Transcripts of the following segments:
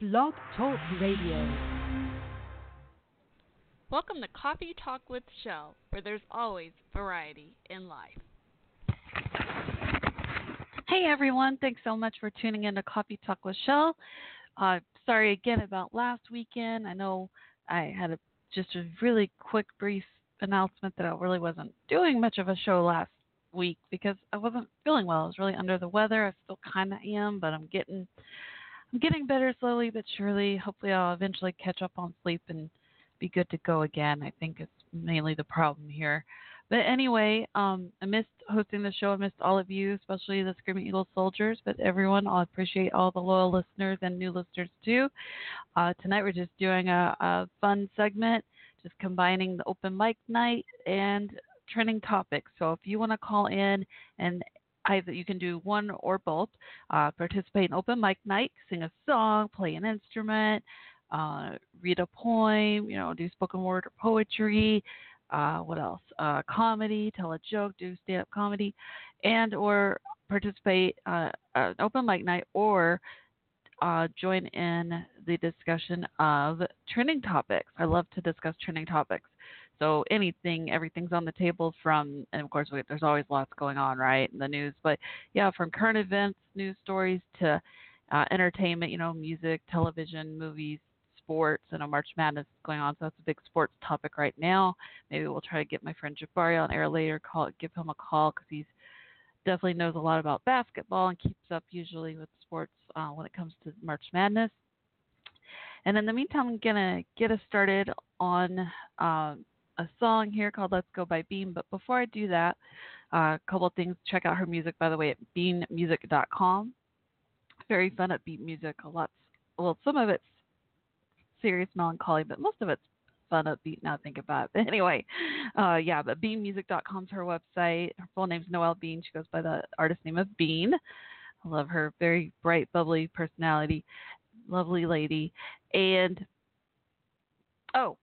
Blog Talk Radio. Welcome to Coffee Talk with Shell, where there's always variety in life. Hey everyone, thanks so much for tuning in to Coffee Talk with Shell. Uh, sorry again about last weekend. I know I had a, just a really quick, brief announcement that I really wasn't doing much of a show last week because I wasn't feeling well. I was really under the weather. I still kind of am, but I'm getting I'm getting better slowly but surely. Hopefully, I'll eventually catch up on sleep and be good to go again. I think it's mainly the problem here. But anyway, um, I missed hosting the show. I missed all of you, especially the Screaming Eagle soldiers. But everyone, I appreciate all the loyal listeners and new listeners too. Uh, tonight we're just doing a, a fun segment, just combining the open mic night and trending topics. So if you want to call in and either you can do one or both. Uh, participate in open mic night, sing a song, play an instrument, uh, read a poem, you know, do spoken word or poetry. Uh, what else? Uh, comedy, tell a joke, do stand-up comedy, and or participate uh, an open mic night or uh, join in the discussion of trending topics. I love to discuss trending topics. So anything, everything's on the table from, and of course, we, there's always lots going on, right, in the news. But yeah, from current events, news stories to uh, entertainment, you know, music, television, movies, sports. I know March Madness is going on, so that's a big sports topic right now. Maybe we'll try to get my friend Jabari on air later, call, give him a call because he's definitely knows a lot about basketball and keeps up usually with sports uh, when it comes to March Madness. And in the meantime, I'm gonna get us started on uh, a song here called "Let's Go" by Beam. But before I do that, uh, a couple things. Check out her music, by the way, at beammusic.com. Very fun, upbeat music. A lot. Well, some of it's serious melancholy, but most of it's fun, upbeat. Now think about it. But anyway, uh, yeah. But beammusic.com is her website. Her full name's Noelle Bean. She goes by the artist name of Bean. I love her. Very bright, bubbly personality. Lovely lady. And oh,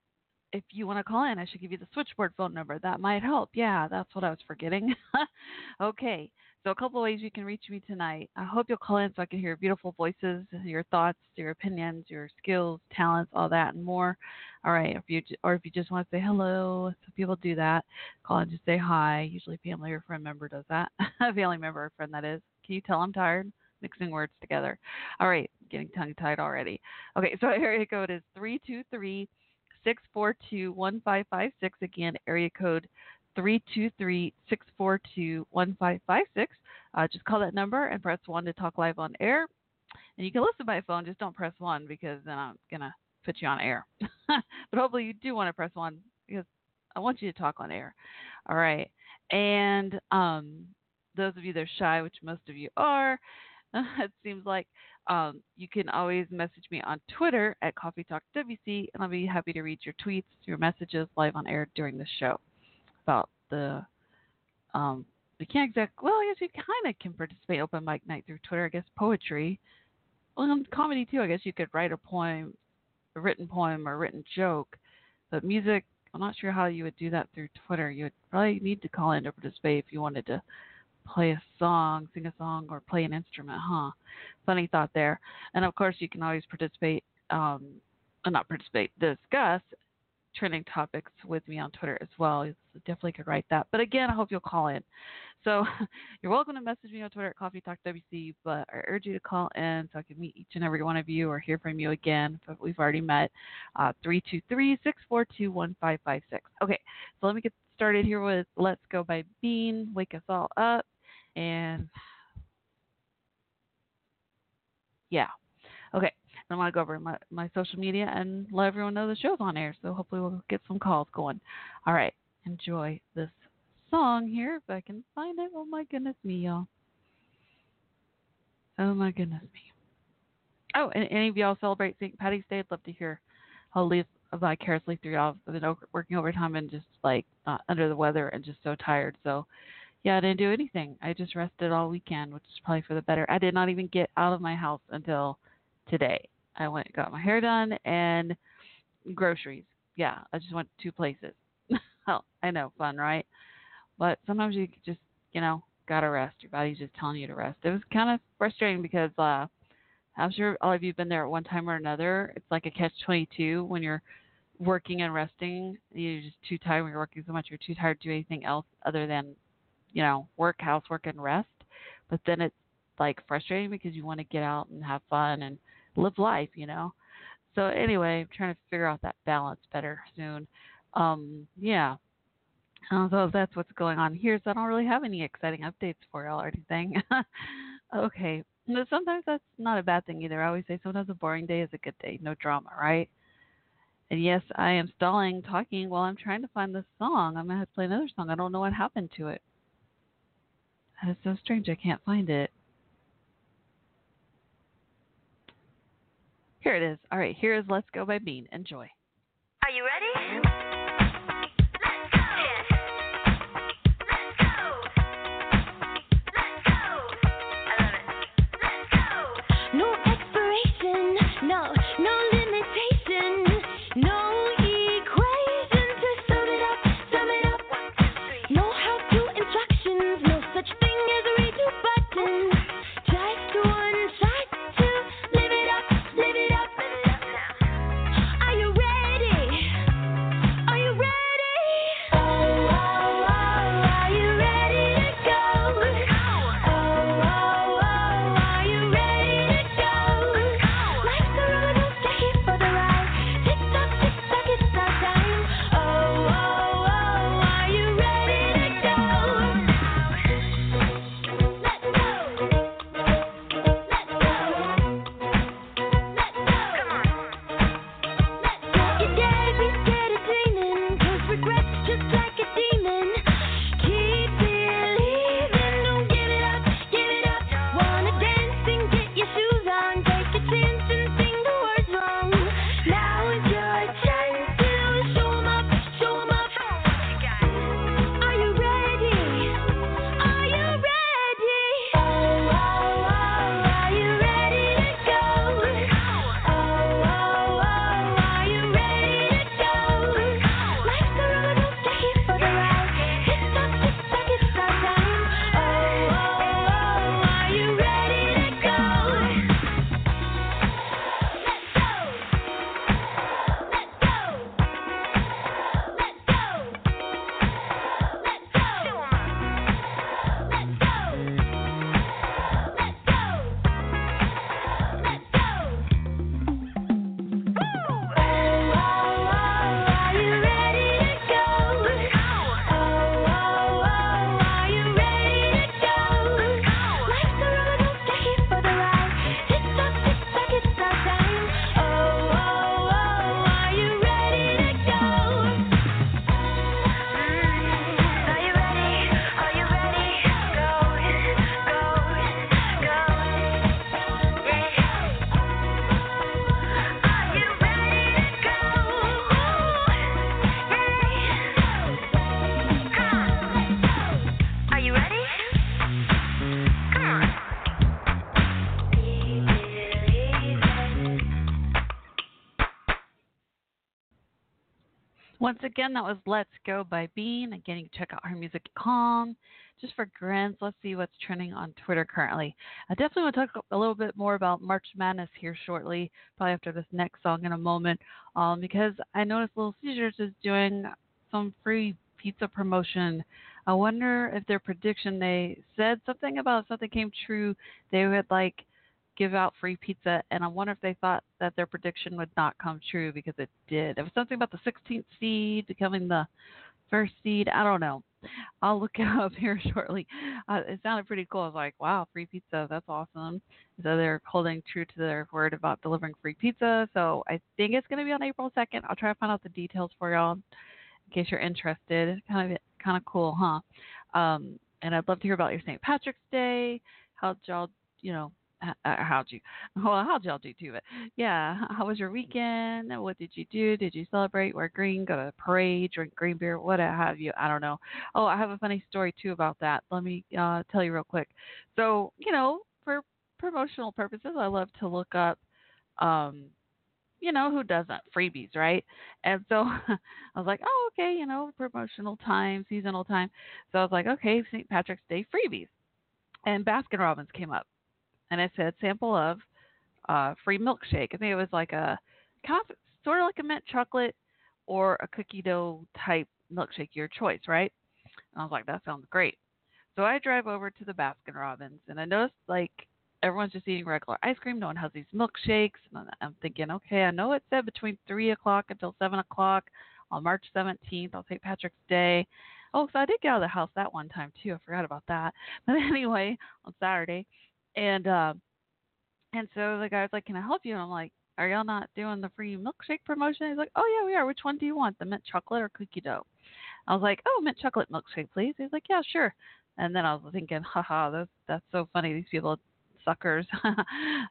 if you want to call in, I should give you the switchboard phone number. That might help. Yeah, that's what I was forgetting. okay, so a couple ways you can reach me tonight. I hope you'll call in so I can hear beautiful voices, your thoughts, your opinions, your skills, talents, all that, and more. All right, if you or if you just want to say hello, some people do that. Call and just say hi. Usually, family or friend member does that. a family member or friend that is. Can you tell I'm tired? Mixing words together. All right, getting tongue tied already. Okay, so area code is three two three. 642 1556. Again, area code 323 642 1556. Uh, just call that number and press 1 to talk live on air. And you can listen by phone, just don't press 1 because then I'm going to put you on air. but hopefully you do want to press 1 because I want you to talk on air. All right. And um, those of you that are shy, which most of you are, it seems like um, you can always message me on Twitter at Coffee Talk WC, and I'll be happy to read your tweets, your messages live on air during the show about the. Um, we can't exactly. Well, I guess you kind of can participate open mic night through Twitter. I guess poetry, well, comedy too. I guess you could write a poem, a written poem or a written joke, but music. I'm not sure how you would do that through Twitter. You would probably need to call in to participate if you wanted to play a song, sing a song, or play an instrument, huh? Funny thought there. And of course, you can always participate, um, uh, not participate, discuss trending topics with me on Twitter as well. You definitely could write that. But again, I hope you'll call in. So you're welcome to message me on Twitter at Coffee Talk WC, but I urge you to call in so I can meet each and every one of you or hear from you again. But we've already met. Uh, 323 642 1556. Okay, so let me get started here with Let's Go by Bean. Wake us all up. And yeah. Okay. I want to go over my, my social media and let everyone know the show's on air. So hopefully we'll get some calls going. All right. Enjoy this song here if I can find it. Oh my goodness me, y'all. Oh my goodness me. Oh, and any of y'all celebrate St. Patty's Day? I'd love to hear how live vicariously through y'all. I've been working overtime and just like not under the weather and just so tired. So yeah, I didn't do anything. I just rested all weekend, which is probably for the better. I did not even get out of my house until today. I went got my hair done and groceries. Yeah, I just went two places. well, I know, fun, right? But sometimes you just, you know, gotta rest. Your body's just telling you to rest. It was kind of frustrating because uh, I'm sure all of you've been there at one time or another. It's like a catch 22 when you're working and resting. You're just too tired when you're working so much. You're too tired to do anything else other than, you know, work, housework, and rest. But then it's like frustrating because you want to get out and have fun and live life, you know. So anyway, I'm trying to figure out that balance better soon. Um, yeah. So that's what's going on here. So I don't really have any exciting updates for y'all or anything. okay. But sometimes that's not a bad thing either. I always say sometimes a boring day is a good day. No drama, right? And yes, I am stalling talking while I'm trying to find this song. I'm gonna have to play another song. I don't know what happened to it. That is so strange. I can't find it. Here it is. All right, here is Let's Go by Bean. Enjoy. Are you ready? Let's again, that was Let's Go by Bean. Again, you can check out her music Calm. Just for grins, let's see what's trending on Twitter currently. I definitely want to talk a little bit more about March Madness here shortly, probably after this next song in a moment, um, because I noticed Little Caesars is doing some free pizza promotion. I wonder if their prediction, they said something about something came true, they would like give out free pizza, and I wonder if they thought that their prediction would not come true because it did. It was something about the 16th seed becoming the first seed. I don't know. I'll look it up here shortly. Uh, it sounded pretty cool. I was like, wow, free pizza. That's awesome. So they're holding true to their word about delivering free pizza. So I think it's going to be on April 2nd. I'll try to find out the details for y'all in case you're interested. Kind of kind of cool, huh? Um, and I'd love to hear about your St. Patrick's Day. How'd y'all, you know, how'd you? Well, how'd y'all do too? But yeah, how was your weekend? What did you do? Did you celebrate? Wear green? Go to a parade? Drink green beer? What have you? I don't know. Oh, I have a funny story too about that. Let me uh, tell you real quick. So, you know, for promotional purposes, I love to look up. Um, you know who doesn't freebies right and so i was like oh okay you know promotional time seasonal time so i was like okay st patrick's day freebies and baskin robbins came up and it said sample of uh, free milkshake. I think it was like a kind of sort of like a mint chocolate or a cookie dough type milkshake, your choice, right? And I was like, that sounds great. So I drive over to the Baskin Robbins and I noticed like everyone's just eating regular ice cream. No one has these milkshakes. And I'm thinking, okay, I know it said between 3 o'clock until 7 o'clock on March 17th on St. Patrick's Day. Oh, so I did get out of the house that one time too. I forgot about that. But anyway, on Saturday. And, uh, and so the guy was like, can I help you? And I'm like, are y'all not doing the free milkshake promotion? He's like, oh, yeah, we are. Which one do you want, the mint chocolate or cookie dough? I was like, oh, mint chocolate milkshake, please. He's like, yeah, sure. And then I was thinking, haha, that's, that's so funny. These people suckers.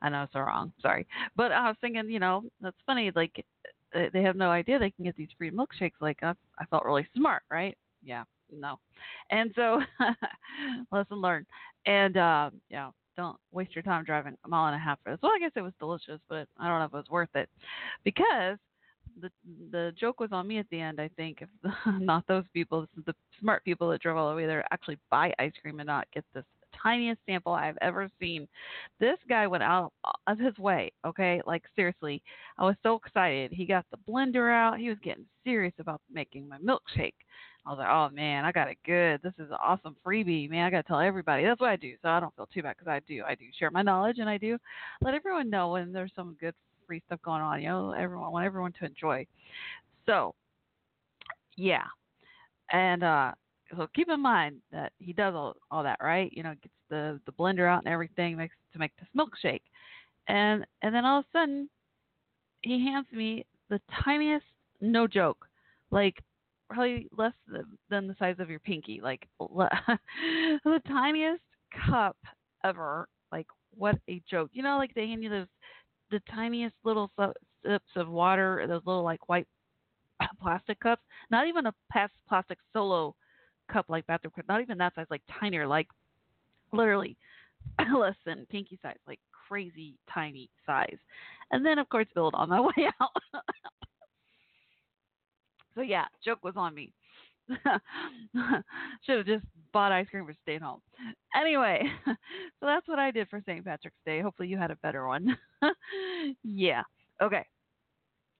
I know it's so wrong. Sorry. But I was thinking, you know, that's funny. Like, they have no idea they can get these free milkshakes. Like, I, I felt really smart, right? Yeah, no. And so, lesson learned. And, uh, yeah, don't waste your time driving a mile and a half for this. Well, I guess it was delicious, but I don't know if it was worth it because the the joke was on me at the end. I think, if not those people, the smart people that drove all the way there actually buy ice cream and not get this tiniest sample I've ever seen. This guy went out of his way. Okay, like seriously, I was so excited. He got the blender out. He was getting serious about making my milkshake. I was like, oh man, I got it good. This is an awesome freebie, man. I got to tell everybody. That's what I do. So I don't feel too bad because I do. I do share my knowledge and I do let everyone know when there's some good free stuff going on. You know, everyone I want everyone to enjoy. So, yeah, and uh, so keep in mind that he does all, all that, right? You know, gets the the blender out and everything makes to make this milkshake, and and then all of a sudden, he hands me the tiniest, no joke, like probably less than the size of your pinky, like the tiniest cup ever. Like what a joke! You know, like they hand you those the tiniest little sips of water, those little like white plastic cups. Not even a past plastic solo cup like bathroom cup. Not even that size, like tinier, like literally less than pinky size, like crazy tiny size. And then of course build on my way out. So yeah, joke was on me. Should have just bought ice cream or stayed home. Anyway, so that's what I did for St. Patrick's Day. Hopefully you had a better one. yeah. Okay.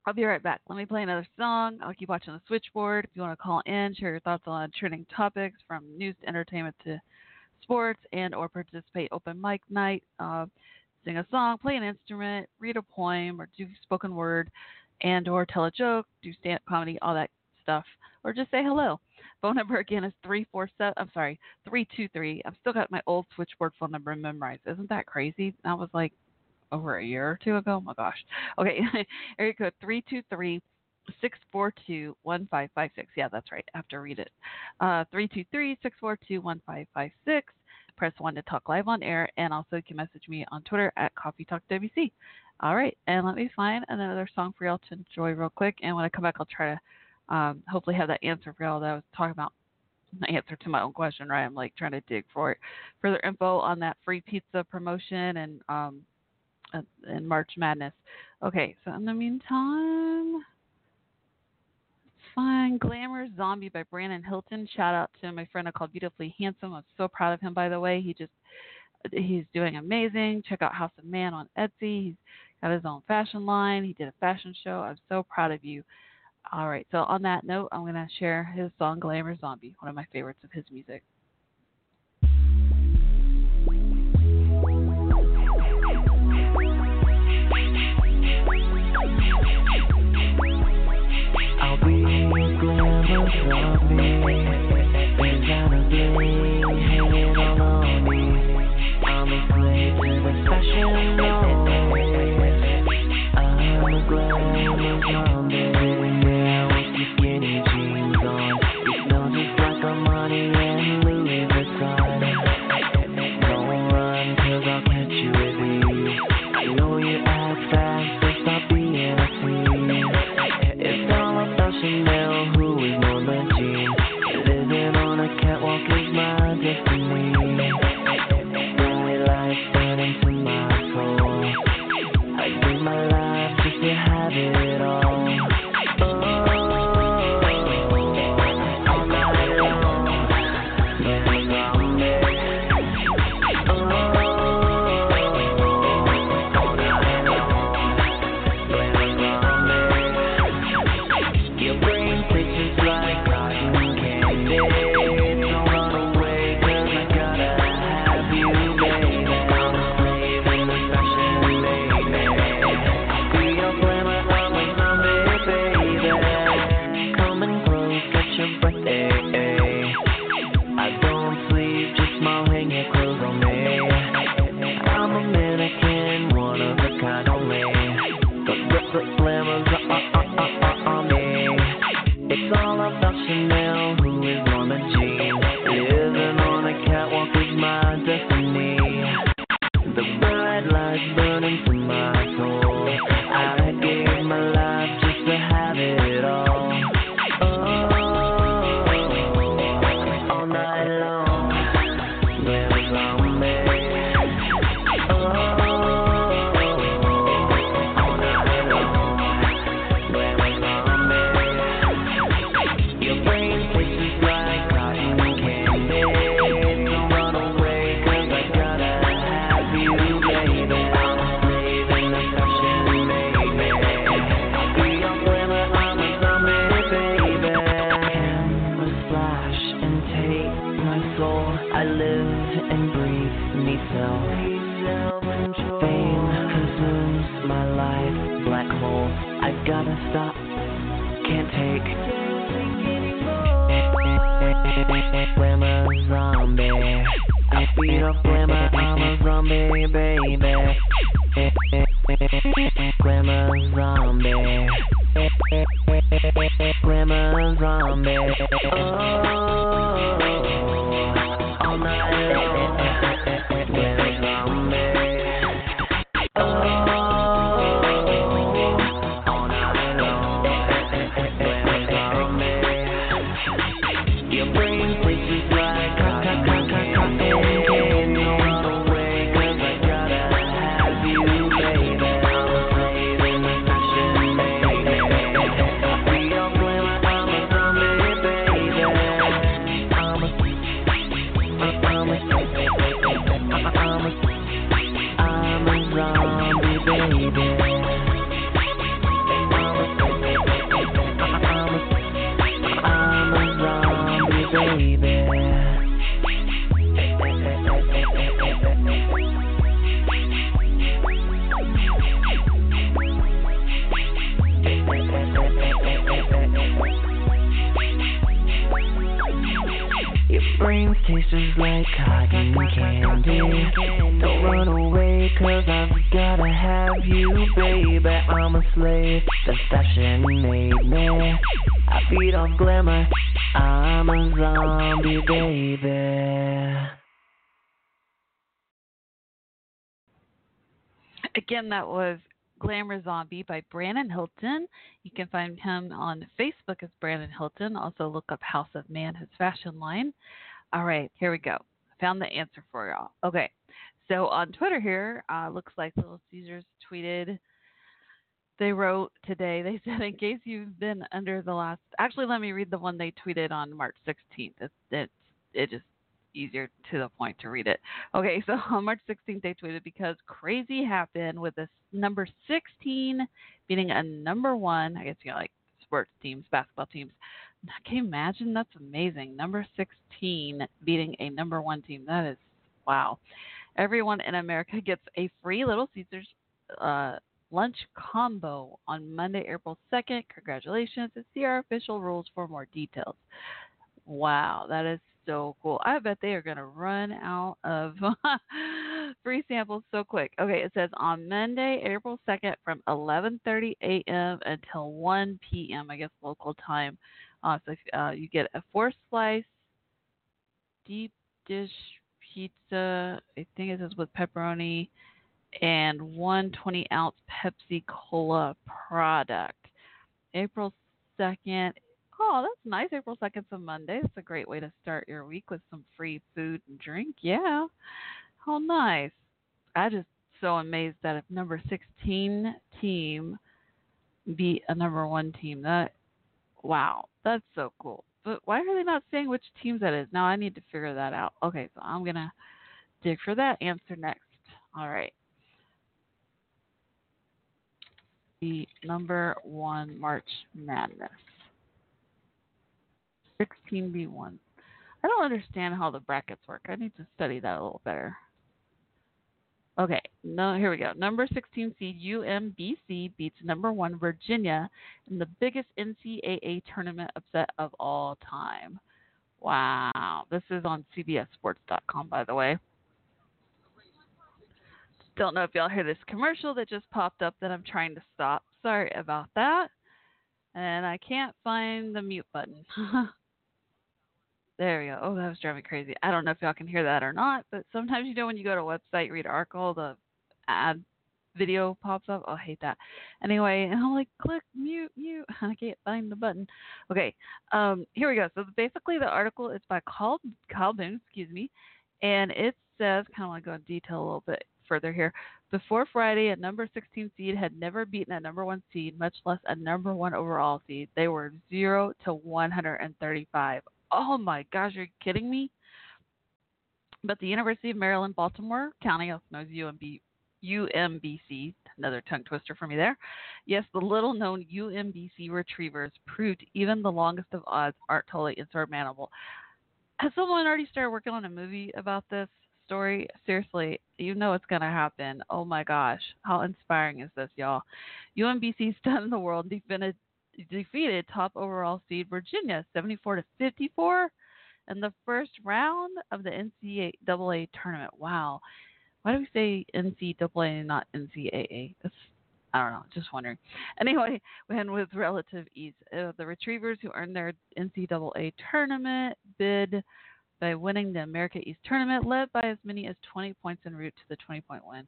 I'll be right back. Let me play another song. I'll keep watching the switchboard. If you want to call in, share your thoughts on trending topics from news to entertainment to sports, and or participate open mic night, uh, sing a song, play an instrument, read a poem, or do spoken word and or tell a joke, do stand-up comedy, all that stuff, or just say hello. Phone number again is 347, I'm sorry, 323. I've still got my old switchboard phone number memorized. Isn't that crazy? That was like over a year or two ago. Oh my gosh. Okay, area code 323 642 1556. Yeah, that's right. I have to read it. Uh, 323 642 1556. Press one to talk live on air, and also you can message me on Twitter at Coffee Talk WC. All right, and let me find another song for y'all to enjoy real quick. And when I come back, I'll try to um, hopefully have that answer for y'all that I was talking about. The answer to my own question, right? I'm like trying to dig for it. Further info on that free pizza promotion and um, and March Madness. Okay, so in the meantime, fine. Glamour Zombie by Brandon Hilton. Shout out to my friend I called Beautifully Handsome. I'm so proud of him, by the way. He just he's doing amazing. Check out House of Man on Etsy. He's got his own fashion line. He did a fashion show. I'm so proud of you. All right, so on that note, I'm going to share his song Glamour Zombie, one of my favorites of his music. Zombie. Hilton. You can find him on Facebook as Brandon Hilton. Also, look up House of Man, his fashion line. All right, here we go. Found the answer for y'all. Okay, so on Twitter here, uh, looks like Little Caesars tweeted. They wrote today. They said, in case you've been under the last. Actually, let me read the one they tweeted on March 16th. It's it's it just easier to the point to read it. Okay, so on March 16th, they tweeted because crazy happened with this number 16 beating a number one. I guess you know, like sports teams, basketball teams. Can you imagine? That's amazing. Number 16 beating a number one team. That is wow. Everyone in America gets a free Little Caesars uh, lunch combo on Monday, April 2nd. Congratulations. And see our official rules for more details. Wow, that is so cool. I bet they are going to run out of free samples so quick. Okay, it says on Monday, April 2nd from 11:30 a.m. until 1 p.m. I guess local time. Uh, so uh, you get a four slice deep dish pizza. I think it says with pepperoni and one 20 ounce Pepsi Cola product. April 2nd. Oh, that's nice. April 2nd's a Monday. It's a great way to start your week with some free food and drink. Yeah. How nice. I just so amazed that if number 16 team beat a number one team, that wow, that's so cool. But why are they not saying which teams that is? Now I need to figure that out. Okay, so I'm gonna dig for that answer next. All right. The number one March Madness. 16B1. I don't understand how the brackets work. I need to study that a little better. Okay, no, here we go. Number 16 seed UMBC beats number one Virginia in the biggest NCAA tournament upset of all time. Wow, this is on CBSSports.com, by the way. Don't know if y'all hear this commercial that just popped up that I'm trying to stop. Sorry about that. And I can't find the mute button. There we go. Oh, that was driving crazy. I don't know if y'all can hear that or not, but sometimes you know when you go to a website, read an article, the ad video pops up. Oh, I hate that. Anyway, and I'm like, click mute, mute. I can't find the button. Okay, um, here we go. So basically, the article is by Carl, Carl Boone, excuse me, and it says, kind of want to go in detail a little bit further here. Before Friday, a number 16 seed had never beaten a number one seed, much less a number one overall seed. They were 0 to 135 oh my gosh, you're kidding me? But the University of Maryland, Baltimore County, oh, also known as UMB, UMBC, another tongue twister for me there. Yes, the little known UMBC retrievers proved even the longest of odds aren't totally insurmountable. Has someone already started working on a movie about this story, seriously, you know it's going to happen. Oh my gosh. How inspiring is this, y'all? UMBC stunned the world and defeated, defeated top overall seed Virginia 74 to 54 in the first round of the NCAA tournament. Wow. Why do we say NCAA and not NCAA? That's I don't know, just wondering. Anyway, win with relative ease. Uh, the Retrievers, who earned their NCAA tournament bid by winning the America East tournament, led by as many as 20 points en route to the 20 point win.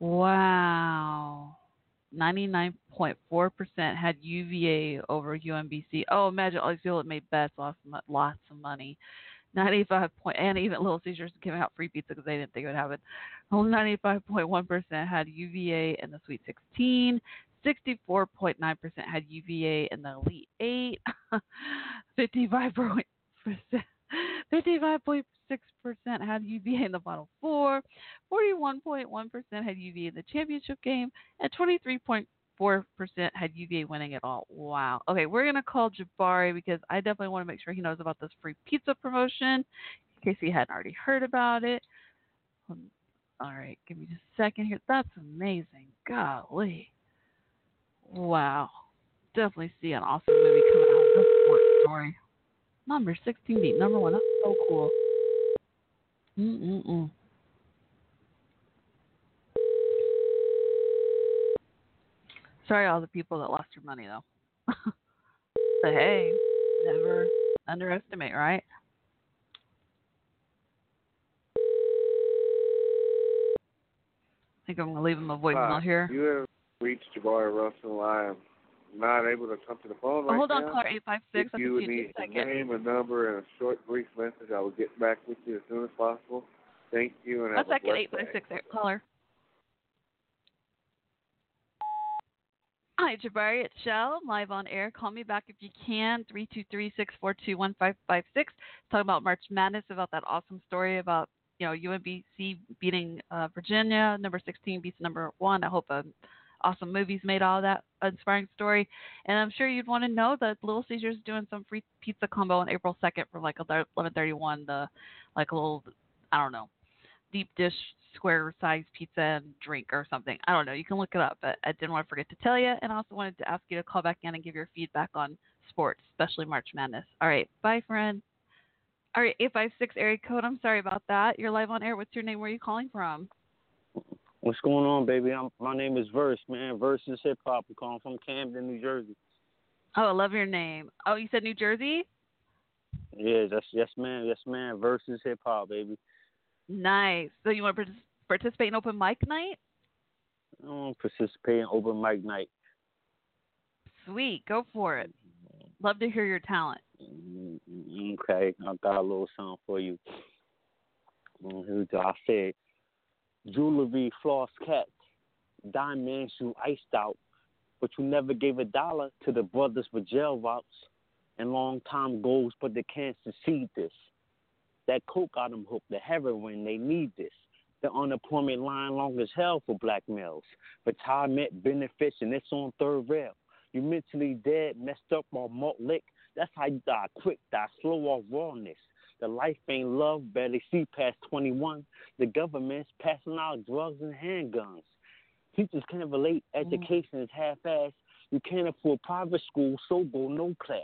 Wow. 99.4% had UVA over UMBC. Oh, imagine all these people that made bets lost lots of money. 95 point, and even Little Caesars giving out free pizza because they didn't think it would happen. Only 95.1% had UVA in the Sweet 16. 64.9% had UVA in the Elite Eight. 55.6% 55.6% had UVA in the Final Four. 41.1% had UVA in the championship game, and 23.4% had UVA winning it all. Wow. Okay, we're gonna call Jabari because I definitely want to make sure he knows about this free pizza promotion in case he hadn't already heard about it. Um, All right, give me just a second here. That's amazing. Golly. Wow. Definitely see an awesome movie coming out of this story. Number 16 beat number one. That's so cool. Mm-mm-mm. Sorry, all the people that lost their money, though. but hey, never underestimate, right? I think I'm going to leave him a voicemail Hi, here. You have reached Jabari Russell. I am not able to come to the phone right hold on, now. caller 856. If you would need a name, a number, and a short, brief message, I will get back with you as soon as possible. Thank you, and A have a second, blessed day. 856 caller. Hi, Jabari. It's Shell. I'm live on air. Call me back if you can. 323-642-1556. Talking about March Madness, about that awesome story about, you know, UMBC beating uh, Virginia. Number 16 beats number one. I hope an awesome movie's made all that inspiring story. And I'm sure you'd want to know that Little Caesars is doing some free pizza combo on April 2nd for like 1131, the like a little, I don't know, deep dish square size pizza and drink or something. I don't know. You can look it up, but I didn't want to forget to tell you. And I also wanted to ask you to call back in and give your feedback on sports, especially March Madness. All right. Bye, friend. All right. 856 area code. I'm sorry about that. You're live on air. What's your name? Where are you calling from? What's going on, baby? I'm, my name is Verse, man. Verse is hip hop. I'm calling from Camden, New Jersey. Oh, I love your name. Oh, you said New Jersey? Yeah, that's yes, man. Yes, man. Verse is hip hop, baby. Nice. So you want to participate in open mic night? I don't participate in open mic night. Sweet. Go for it. Love to hear your talent. Mm, Okay, I got a little song for you. Mm, Here we go. I said, jewelry, floss cats, diamonds you iced out, but you never gave a dollar to the brothers with jail routes and long time goals, but they can't succeed this. That coke got them hooked, the heroin, they need this. The unemployment line long as hell for black males. Retirement benefits, and it's on third rail. You mentally dead, messed up or malt lick. That's how you die quick, die slow off rawness. The life ain't love, barely see past 21. The government's passing out drugs and handguns. Teachers can't relate, mm. education is half-assed. You can't afford private school, so go no class.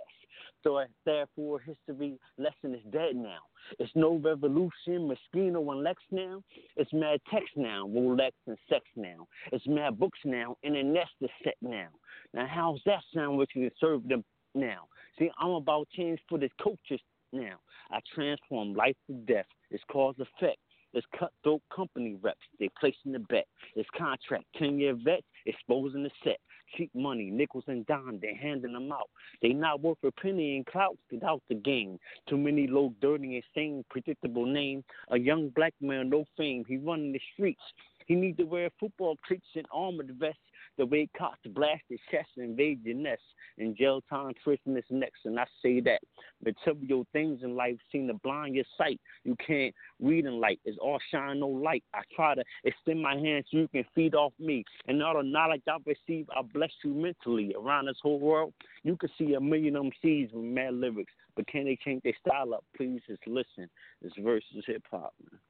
So therefore, history lesson is dead now. It's no revolution, Moschino and Lex now. It's mad text now, Rolex and sex now. It's mad books now, and a nest is set now. Now, how's that sound? We can serve them now. See, I'm about change for the coaches now. I transform life to death. It's cause effect. It's cutthroat company reps. They placing the bet. It's contract. 10 year vets exposing the set. Cheap money, nickels and dimes, they handing them out. They not worth a penny in clout. Get out the game. Too many low, dirty, insane, predictable name. A young black man, no fame. He running the streets. He need to wear football cleats and armored vests. The way cops blast his chest and invade your nest. In jail time, twisting his necks. And I say that material things in life seem to blind your sight. You can't read in light. It's all shine, no light. I try to extend my hand so you can feed off me. And all the knowledge I receive, I bless you mentally. Around this whole world, you can see a million MCs with mad lyrics. But can they change their style up? Please just listen. It's versus hip hop, man.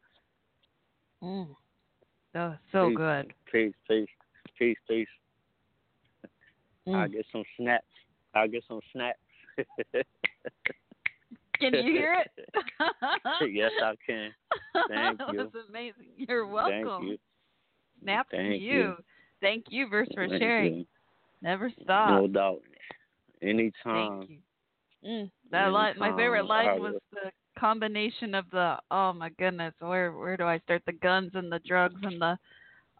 Mm. So so Peace. good. Peace, peace, peace, peace. Mm. I'll get some snaps. I'll get some snaps. Can you hear it? yes, I can. Thank that you. was amazing. You're welcome. Thank you. Snaps Thank you. you. Thank you, Verse, for Thank sharing. you. Never stop. No doubt. Anytime. Thank you. Mm, that line, my favorite line was the combination of the oh my goodness, where where do I start? The guns and the drugs and the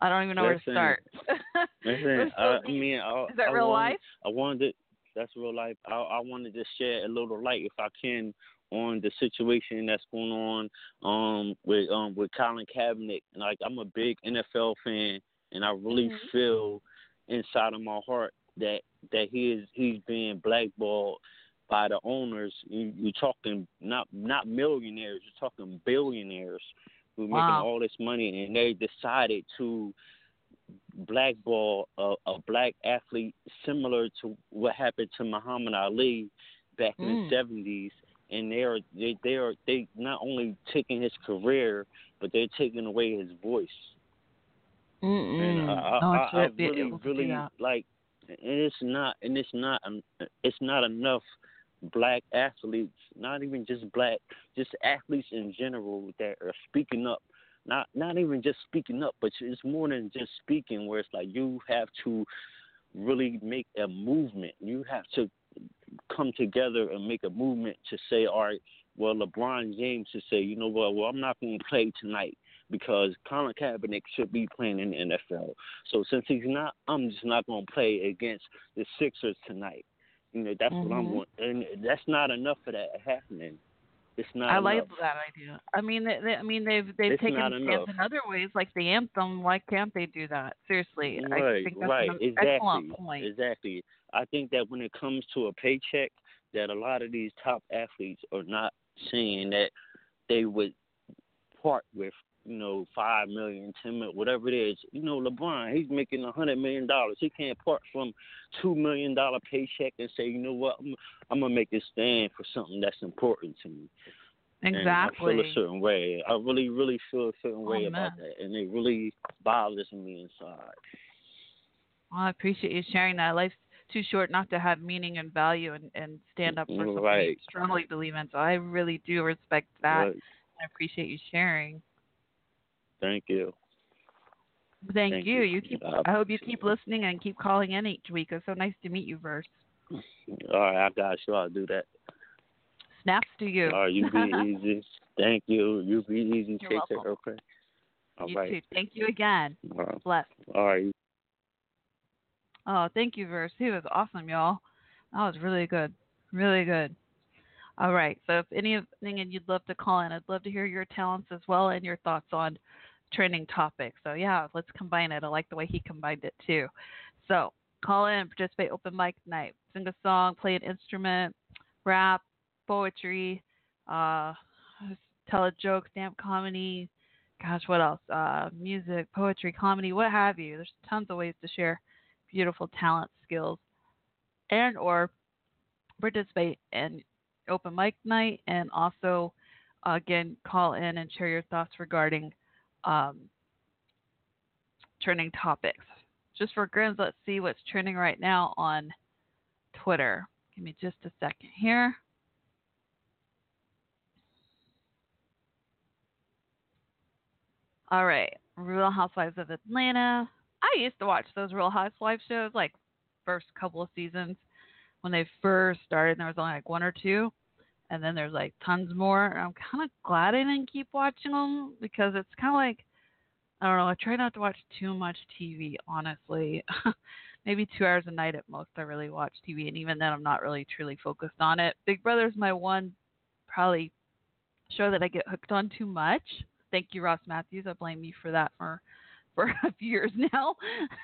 I don't even know where to start. Listen, so I, mean, I, Is that I real wanted, life? I wanted that's real life. I, I wanted to share a little light, if I can, on the situation that's going on um with um with Colin Kaepernick. Like, I'm a big NFL fan, and I really Mhm. feel inside of my heart that that he is he's being blackballed by the owners. You, you're talking not not millionaires, you're talking billionaires who are Wow. making all this money, and they decided to blackball a, a black athlete similar to what happened to Muhammad Ali back in Mm. the seventies. And they are they they are they not only taking his career, but they're taking away his voice. Mm-mm. And I, no I, I really able to do really like, and it's not and it's not um, it's not enough black athletes, not even just black, just athletes in general that are speaking up. Not not even just speaking up, but it's more than just speaking. Where it's like you have to really make a movement. You have to come together and make a movement to say, all right, well, LeBron James should say, you know what, well, I'm not going to play tonight because Colin Kaepernick should be playing in the NFL. So since he's not, I'm just not going to play against the Sixers tonight. You know, that's what I'm Mhm. want, and that's not enough of that happening. It's not. I like enough. that idea. I mean, they, they, I mean, they've they've It's taken enough. in other ways, like the anthem. Why can't they do that? Seriously, I think that's right, an exactly, point. exactly. I think that when it comes to a paycheck, that a lot of these top athletes are not saying that they would part with, you know, five million, ten million, whatever it is. You know, LeBron, he's making a hundred million dollars. He can't part from two million dollar paycheck and say, you know what, I'm, I'm gonna make a stand for something that's important to me. And I feel a certain way. I really, really feel a certain oh, way Oh, about that, and it really bothers me inside. Well, I appreciate you sharing that. Life's too short not to have meaning and value and, and stand up for something you strongly believe in. So I really do respect that. Right. I appreciate you sharing. Thank you. Thank, Thank you. you. You keep. I hope you keep listening and keep calling in each week. It's so nice to meet you, Verse. All right, I got you. I'll do that. Snaps to you. All right, you be easy. Thank you. You be easy. You're Take welcome. care. Okay. All you right. too. Thank you again. All right. Bless. All right. Oh, thank you, Verse. He was awesome, y'all. That was really good. Really good. All right. So if anything and you'd love to call in, I'd love to hear your talents as well and your thoughts on trending topics. So yeah, let's combine it. I like the way he combined it too. So call in, participate open mic night, sing a song, play an instrument, rap, poetry, uh, tell a joke, stand comedy. Gosh, what else? Uh, music, poetry, comedy, what have you. There's tons of ways to share beautiful talent, skills, and or participate in open mic night, and also again call in and share your thoughts regarding um, trending topics. Just for grins, let's see what's trending right now on Twitter. Give me just a second here. All right, Real Housewives of Atlanta. I used to watch those Real Housewives shows like first couple of seasons when they first started. and There was only like one or two, and then there's like tons more. And I'm kind of glad I didn't keep watching them because it's kind of like I don't know. I try not to watch too much TV, honestly. Maybe two hours a night at most. I really watch TV, and even then, I'm not really truly focused on it. Big Brother's my one probably show that I get hooked on too much. Thank you, Ross Mathews. I blame you for that for for a few years now.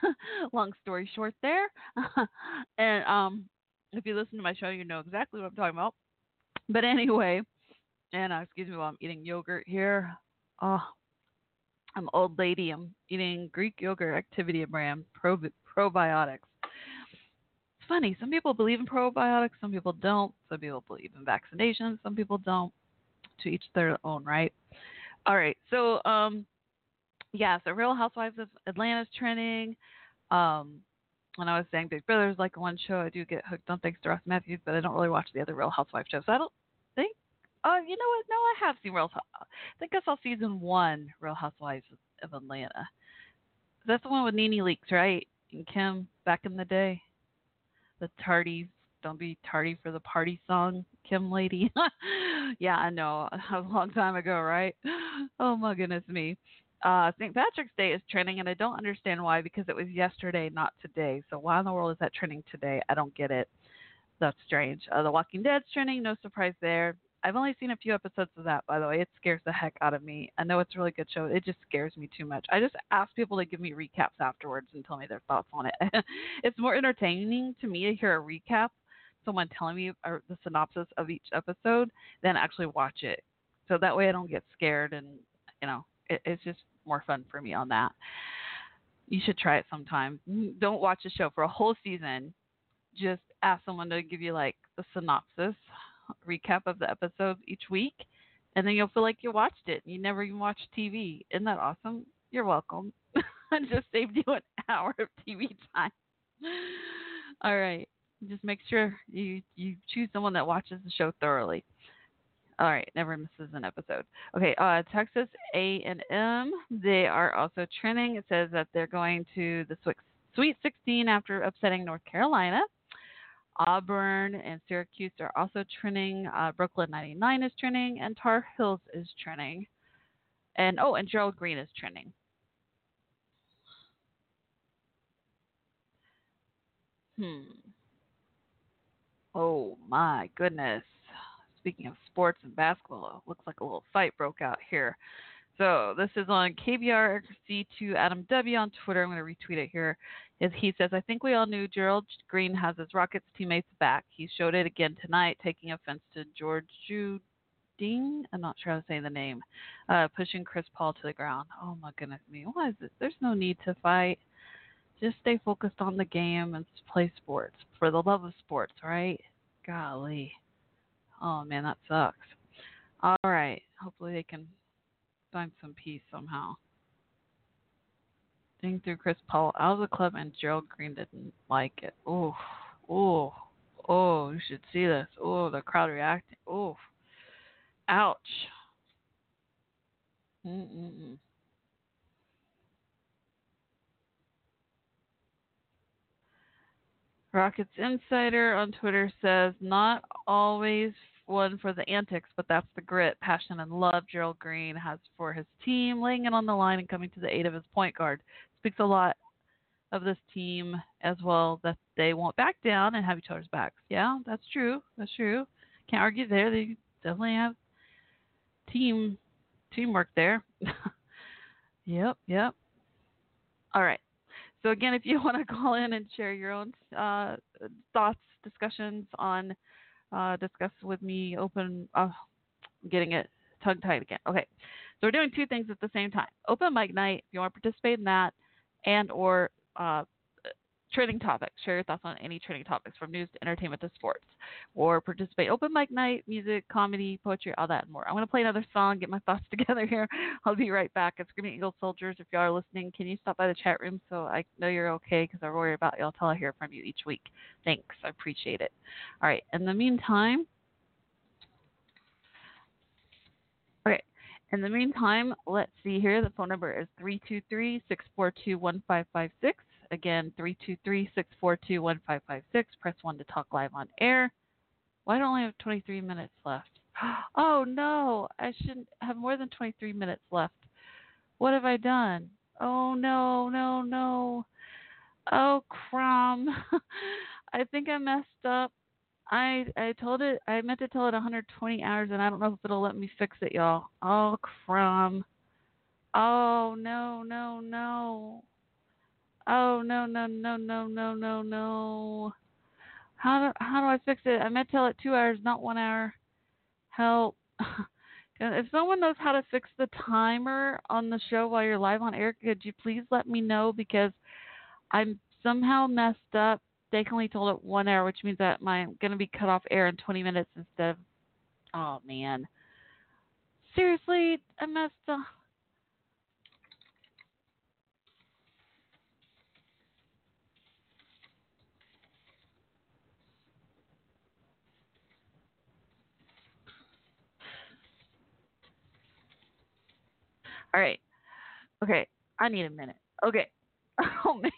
Long story short, there. and um, if you listen to my show, you know exactly what I'm talking about. But anyway, and uh, excuse me while I'm eating yogurt here. Oh, I'm old lady. I'm eating Greek yogurt, Activia brand, prob- probiotics. It's funny. Some people believe in probiotics, some people don't. Some people believe in vaccinations, some people don't. To each their own, right? All right. So, um, yeah. So, Real Housewives of Atlanta's trending. Um, when I was saying Big Brother's like one show I do get hooked on thanks to Ross Mathews, but I don't really watch the other Real Housewives shows. So I don't. Oh, you know what? No, I have seen Real. I think I saw season one Real Housewives of Atlanta. That's the one with NeNe Leakes, right? And Kim back in the day. The tardy, don't be tardy for the party song, Kim lady. yeah, I know. A long time ago, right? Oh my goodness me. Uh, St. Patrick's Day is trending, and I don't understand why because it was yesterday, not today. So why in the world is that trending today? I don't get it. That's strange. Uh, the Walking Dead's trending, no surprise there. I've only seen a few episodes of that, by the way. It scares the heck out of me. I know it's a really good show. It just scares me too much. I just ask people to give me recaps afterwards and tell me their thoughts on it. it's more entertaining to me to hear a recap, someone telling me the synopsis of each episode, than actually watch it. So that way I don't get scared and, you know, it, it's just more fun for me on that. You should try it sometime. Don't watch the show for a whole season. Just ask someone to give you like the synopsis, recap of the episodes each week, and then you'll feel like you watched it. You never even watched TV. Isn't that awesome? You're welcome. I just saved you an hour of TV time. All right. Just make sure you you choose someone that watches the show thoroughly. All right, never misses an episode. Okay, uh, Texas A&M, they are also trending. It says that they're going to the Sweet 16 after upsetting North Carolina. Auburn and Syracuse are also trending. Uh, Brooklyn 99 is trending, and Tar Heels is trending. And oh, and Gerald Green is trending. Hmm. Oh my goodness. Speaking of sports and basketball, looks like a little fight broke out here. So this is on KBRC2 Adam W on Twitter. I'm going to retweet it here. He says, I think we all knew Gerald Green has his Rockets teammates back. He showed it again tonight, taking offense to George Juding. I'm not sure how to say the name. Uh, pushing Chris Paul to the ground. Oh my goodness me. Why is it? There's no need to fight. Just stay focused on the game and play sports for the love of sports, right? Golly. Oh man, that sucks. All right. Hopefully they can find some peace somehow. Ding through Chris Paul out of the club, and Gerald Green didn't like it. Oh, oh, oh! You should see this. Oh, the crowd reacting. Oh, ouch. Mm-mm-mm. Rockets Insider on Twitter says, not always one for the antics, but that's the grit, passion, and love Gerald Green has for his team, laying it on the line and coming to the aid of his point guard. Speaks a lot of this team as well that they won't back down and have each other's backs. Yeah, that's true. That's true. Can't argue there. They definitely have team teamwork there. yep, yep. All right. So again, if you want to call in and share your own uh, thoughts, discussions on, uh, discuss with me, open, uh, getting it tongue tied again. Okay, so we're doing two things at the same time. Open mic night. If you want to participate in that, and or uh, trending topics. Share your thoughts on any trending topics from news to entertainment to sports. Or participate open mic night, music, comedy, poetry, all that and more. I'm going to play another song, get my thoughts together here. I'll be right back. It's Screaming Eagle Soldiers. If y'all are listening, can you stop by the chat room so I know you're okay because I worry about y'all till I hear from you each week. Thanks. I appreciate it. All right. In the meantime. In the meantime, let's see here. The phone number is 323 642 1556. Again, 323 642 1556. Press 1 to talk live on air. Why don't I have 23 minutes left? Oh no, I shouldn't have more than 23 minutes left. What have I done? Oh no, no, no. Oh crumb. I think I messed up. I I told it I meant to tell it 120 hours and I don't know if it'll let me fix it, y'all. Oh crumb. Oh no no no. Oh no no no no no no no. How do how do I fix it? I meant to tell it two hours, not one hour. Help. if someone knows how to fix the timer on the show while you're live on air, could you please let me know because I'm somehow messed up. They only told it one hour, which means that my, I'm going to be cut off air in 20 minutes instead of. Oh man. Seriously, I messed up. All right. Okay. I need a minute. Okay. Oh man.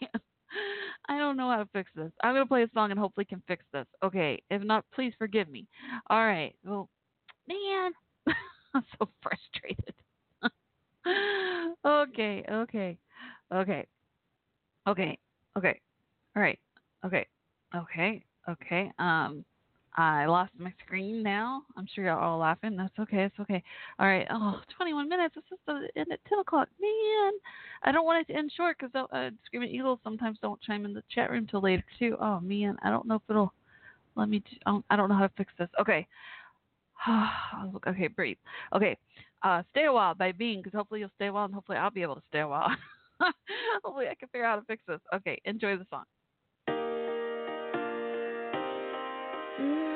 I don't know how to fix this. I'm gonna play a song and hopefully can fix this. Okay. If not, please forgive me. All right. Well, man, I'm so frustrated. okay. Okay. Okay. Okay. Okay. All right. Okay. Okay. Okay. Um, I lost my screen now. I'm sure you're all laughing. That's okay. It's okay. All right. Oh, 21 minutes. It's just to end at 10 o'clock. Man, I don't want it to end short because uh, Screaming Eagles sometimes don't chime in the chat room till later too. Oh man, I don't know if it'll let me. I don't, I don't know how to fix this. Okay. okay, breathe. Okay. Uh, stay a while by Bean because hopefully you'll stay a while and hopefully I'll be able to stay a while. hopefully I can figure out how to fix this. Okay. Enjoy the song. Memories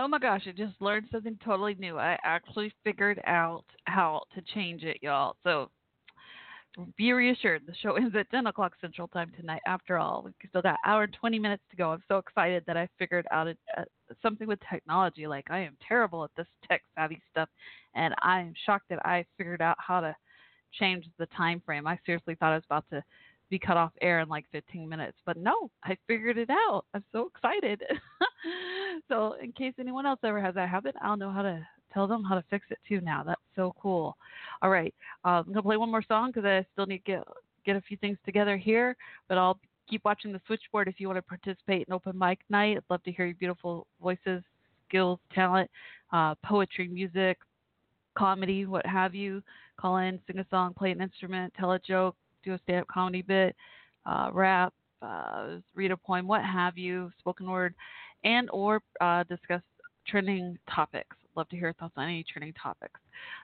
Oh my gosh, I just learned something totally new. I actually figured out how to change it, y'all. So be reassured, the show ends at 10 o'clock Central Time tonight. After all, we still got an hour and 20 minutes to go. I'm so excited that I figured out a, a, something with technology. Like I am terrible at this tech savvy stuff, and I am shocked that I figured out how to change the time frame. I seriously thought I was about to be cut off air in like 15 minutes, but no, I figured it out. I'm so excited. so in case anyone else ever has that habit, I'll know how to tell them how to fix it too now. That's so cool. All right, uh, I'm gonna play one more song because I still need to get get a few things together here, but I'll keep watching the switchboard if you want to participate in open mic night. I'd love to hear your beautiful voices, skills, talent, uh, poetry, music, comedy, what have you. Call in, sing a song, play an instrument, tell a joke, do a stand-up comedy bit, uh, rap, uh, read a poem, what have you, spoken word, and or uh, discuss trending topics. Love to hear your thoughts on any trending topics.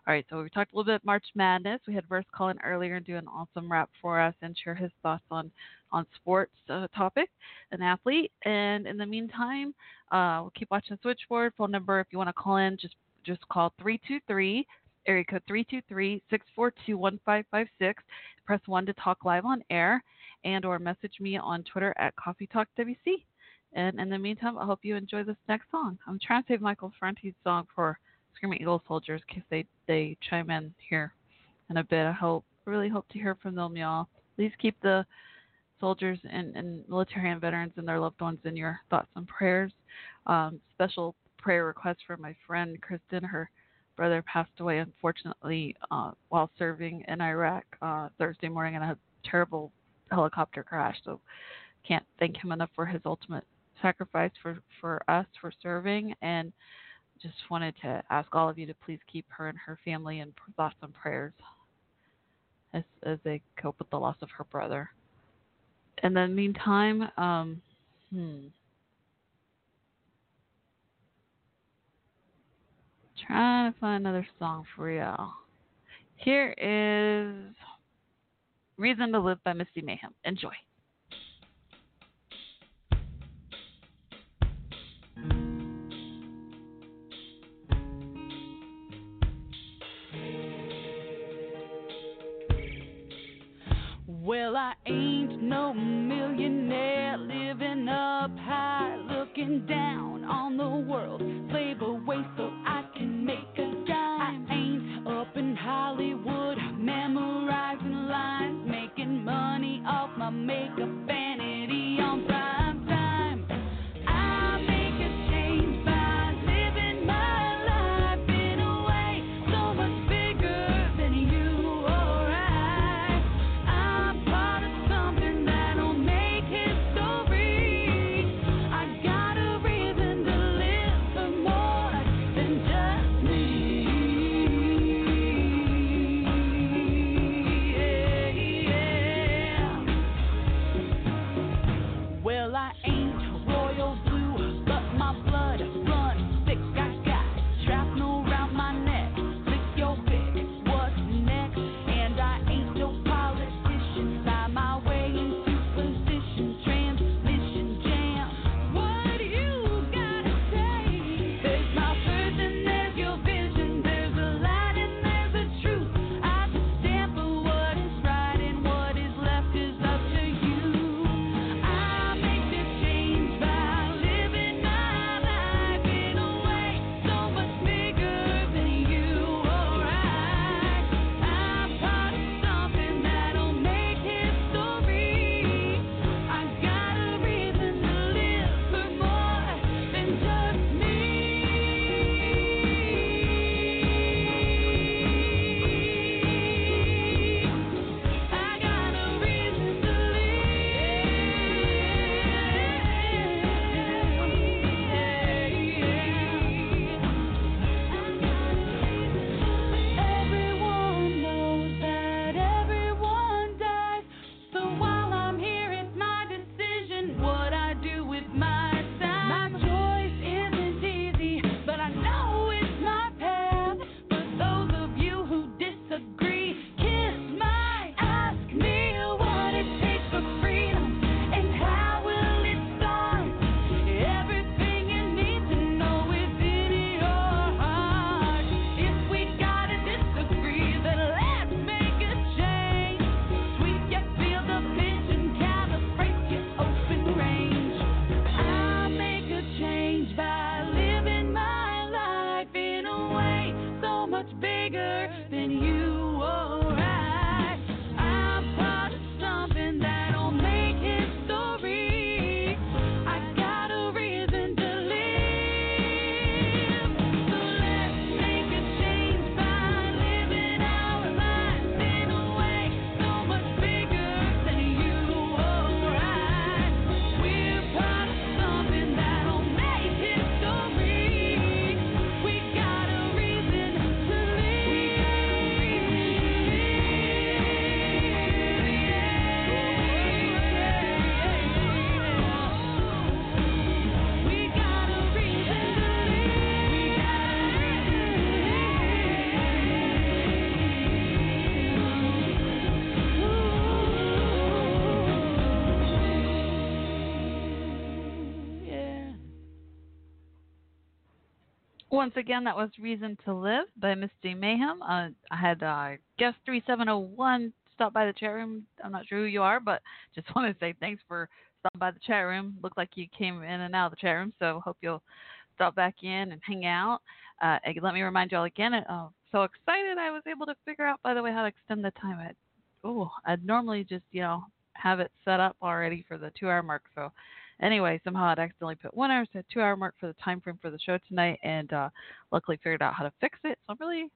All right, so we talked a little bit March Madness. We had Verse call in earlier and do an awesome rap for us and share his thoughts on on sports uh, topic, an athlete. And in the meantime, uh, we'll keep watching the switchboard. Phone number if you want to call in, just just call 323 area code 323-642-1556. Press 1 to talk live on air and or message me on Twitter at Coffee Talk WC. And in the meantime, I hope you enjoy this next song. I'm trying to save Michael Franti's song for Screaming Eagle Soldiers in case they, they chime in here in a bit. I hope, really hope to hear from them, y'all. Please keep the soldiers and, and military and veterans and their loved ones in your thoughts and prayers. Um, special prayer request for my friend Kristen. Her brother passed away, unfortunately, uh, while serving in Iraq uh, Thursday morning in a terrible helicopter crash. So can't thank him enough for his ultimate sacrifice for, for us for serving and just wanted to ask all of you to please keep her and her family in thoughts and prayers as as they cope with the loss of her brother. In the meantime, um, hmm. Trying to find another song for y'all. Here is Reason to Live by Misty Mayhem. Enjoy. Well, I ain't no millionaire living up high, looking down on the world. Slave away so I can make a dime. I ain't up in Hollywood memorizing lines, making money off my makeup Once again, that was Reason to Live by Misty Mayhem. Uh, I had uh, guest 3701 stop by the chat room. I'm not sure who you are, but just want to say thanks for stopping by the chat room. Looked like you came in and out of the chat room, so hope you'll stop back in and hang out. Uh, let me remind you all again. Uh, so excited I was able to figure out, by the way, how to extend the time. I, oh, I'd normally just you know have it set up already for the two hour mark. So anyway, somehow I'd accidentally put one hour, so two hour mark for the time frame for the show tonight, and uh, luckily figured out how to fix it. So I'm really,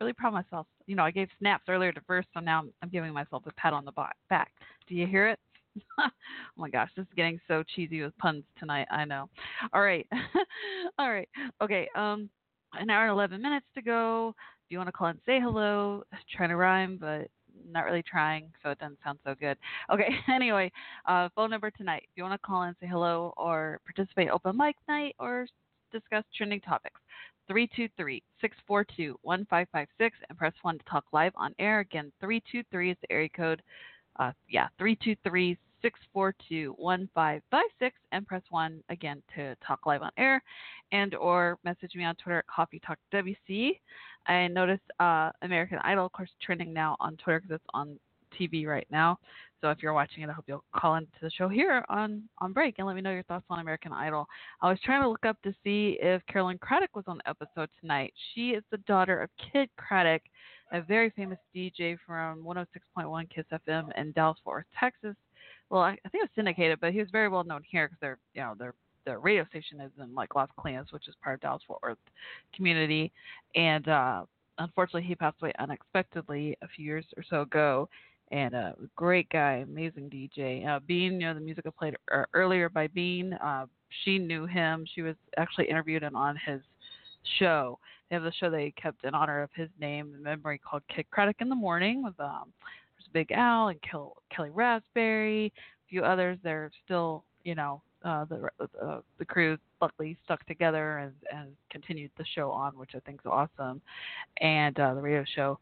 really proud of myself. You know, I gave snaps earlier to first, so now I'm, I'm giving myself a pat on the back. Do you hear it? oh my gosh, this is getting so cheesy with puns tonight. I know. All right, all right, okay. Um, an hour and eleven minutes to go. If you want to call and say hello, trying to rhyme, but not really trying, so it doesn't sound so good. Okay, anyway, uh, phone number tonight. If you want to call and say hello or participate open mic night or discuss trending topics, 323-642-1556 and press 1 to talk live on air. Again, 323 is the area code. Uh, yeah, 323 642 1556 and press 1 again to talk live on air and or message me on Twitter at Coffee Talk WC. I noticed uh, American Idol, of course, trending now on Twitter because it's on TV right now. So if you're watching it, I hope you'll call into the show here on on break and let me know your thoughts on American Idol. I was trying to look up to see if Carolyn Kraddick was on the episode tonight. She is the daughter of Kidd Kraddick, a very famous DJ from 106.1 Kiss FM in Dallas Fort Worth, Texas. Well, I, I think it was syndicated, but he was very well known here because they're you know their their radio station is in like Las Colinas, which is part of Dallas Fort Worth community, and uh, unfortunately he passed away unexpectedly a few years or so ago. And a uh, great guy, amazing DJ. Uh, Bean, you know the music I played er- earlier by Bean. Uh, she knew him. She was actually interviewed and on his show. They have the show they kept in honor of his name and memory called Kidd Kraddick in the Morning with um Big Al and Kel- Kellie Rasberry, a few others. They're still, you know, uh, the uh, the crew luckily stuck together and, and continued the show on, which I think is awesome, and uh, the radio show.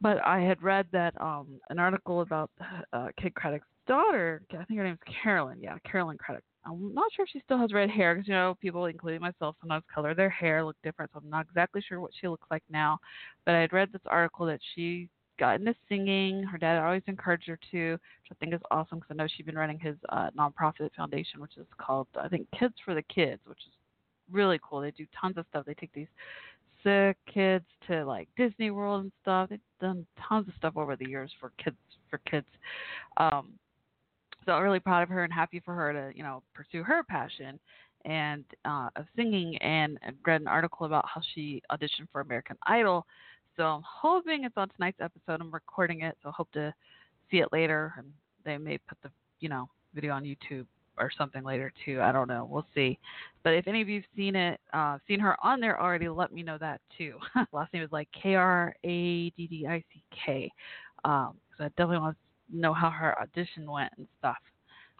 But I had read that um, an article about uh, Kidd Kraddick's daughter. I think her name's Carolyn. Yeah, Carolyn Kraddick. I'm not sure if she still has red hair because you know people, including myself, sometimes color their hair look different. So I'm not exactly sure what she looks like now. But I had read this article that she got into singing. Her dad always encouraged her to, which I think is awesome because I know she's been running his uh, nonprofit foundation, which is called I think Kids for the Kids, which is really cool. They do tons of stuff. They take these sick kids to like Disney World and stuff. They've done tons of stuff over the years for kids for kids. Um, so I'm really proud of her and happy for her to you know pursue her passion and uh, of singing. And I read an article about how she auditioned for American Idol. So I'm hoping it's on tonight's episode. I'm recording it, so I hope to see it later. And they may put the you know video on YouTube or something later too. I don't know. We'll see. But if any of you've seen it, uh, seen her on there already, let me know that too. Last name is like K R A D D I C K. Um, so I definitely want to know how her audition went and stuff.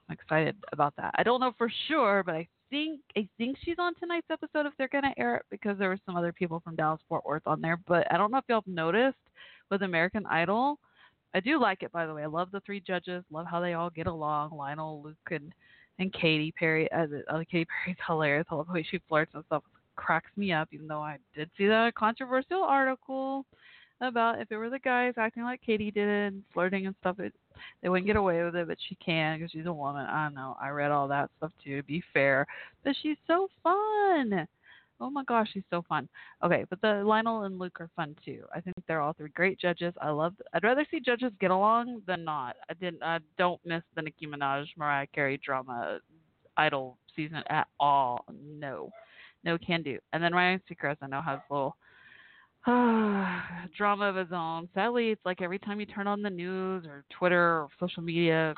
I'm excited about that. I don't know for sure, but I think I think she's on tonight's episode if they're gonna air it because there were some other people from Dallas Fort Worth on there. But I don't know if y'all have noticed with American Idol. I do like it by the way. I love the three judges. Love how they all get along. Lionel, Luke, and and Katy Perry. As uh, Katy Perry's hilarious. I love the way she flirts and stuff. Cracks me up. Even though I did see that controversial article about if it were the guys acting like Katy did and flirting and stuff, it, they wouldn't get away with it, but she can because she's a woman. I don't know. I read all that stuff too. To be fair, but she's so fun. Oh my gosh, she's so fun. Okay, but the Lionel and Luke are fun too. I think they're all three great judges. I love. I'd rather see judges get along than not. I didn't. I don't miss the Nicki Minaj, Mariah Carey drama, Idol season at all. No, no can do. And then Ryan Seacrest, I know has little drama of his own. Sadly, it's like every time you turn on the news or Twitter or social media,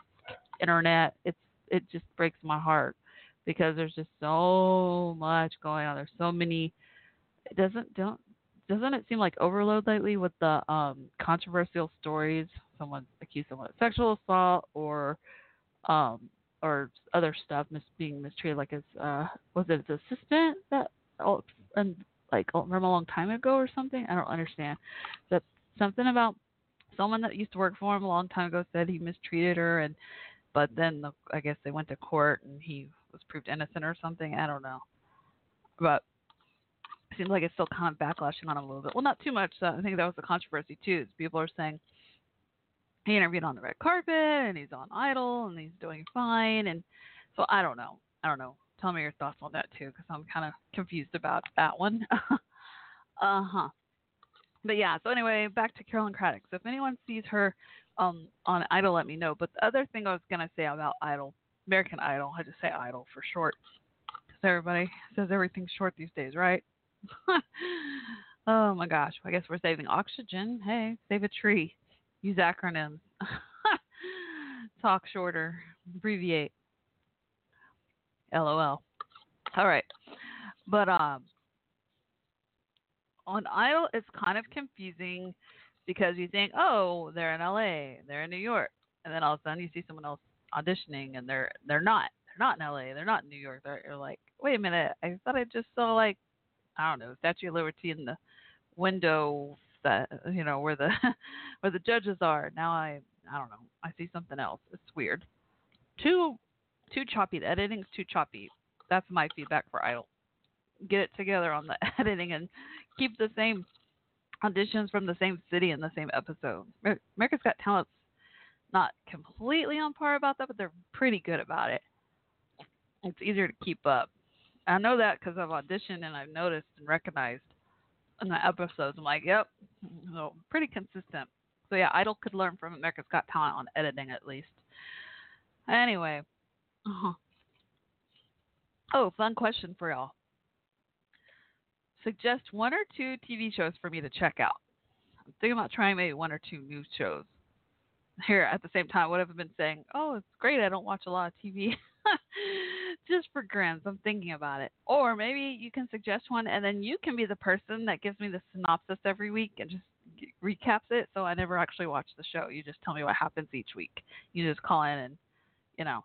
internet, it's it just breaks my heart because there's just so much going on. There's so many. It doesn't don't doesn't it seem like overload lately with the um controversial stories? Someone accused someone of sexual assault or um or other stuff mis- being mistreated like his uh was it his assistant that oh, and like oh, from a long time ago or something. I don't understand. But something about someone that used to work for him a long time ago said he mistreated her, and but then the, I guess they went to court and he was proved innocent or something. I don't know. But seems like it's still kind of backlashing on him a little bit. Well, not too much. So I think that was the controversy too. People are saying he interviewed on the red carpet and he's on Idol and he's doing fine. And so I don't know. I don't know. Tell me your thoughts on that too, because I'm kind of confused about that one. uh huh. But yeah. So anyway, back to Carolyn Kraddick. So if anyone sees her um on Idol, let me know. But the other thing I was gonna say about Idol, American Idol, I just say Idol for short, because everybody says everything's short these days, right? oh my gosh. I guess we're saving oxygen. Hey, save a tree. Use acronyms. Talk shorter. Abbreviate. LOL. All right. But um on Idol it's kind of confusing because you think, oh, they're in LA, they're in New York, and then all of a sudden you see someone else auditioning and they're they're not. They're not in LA, they're not in New York. They're you're like, wait a minute, I thought I just saw like I don't know, Statue of Liberty in the window that you know, where the where the judges are. Now I I don't know. I see something else. It's weird. Too too choppy. The editing's too choppy. That's my feedback for Idol. Get it together on the editing and keep the same auditions from the same city in the same episode. America's Got Talent's not completely on par about that, but they're pretty good about it. It's easier to keep up. I know that because I've auditioned and I've noticed and recognized in the episodes. I'm like, yep, so pretty consistent. So yeah, Idol could learn from America's Got Talent on editing at least. Anyway, uh-huh. oh, fun question for y'all. Suggest one or two TV shows for me to check out. I'm thinking about trying maybe one or two new shows. Here at the same time, what have I been saying? Oh, it's great. I don't watch a lot of TV. Just for grins, I'm thinking about it. Or maybe you can suggest one, and then you can be the person that gives me the synopsis every week and just recaps it. So I never actually watch the show. You just tell me what happens each week. You just call in and, you know,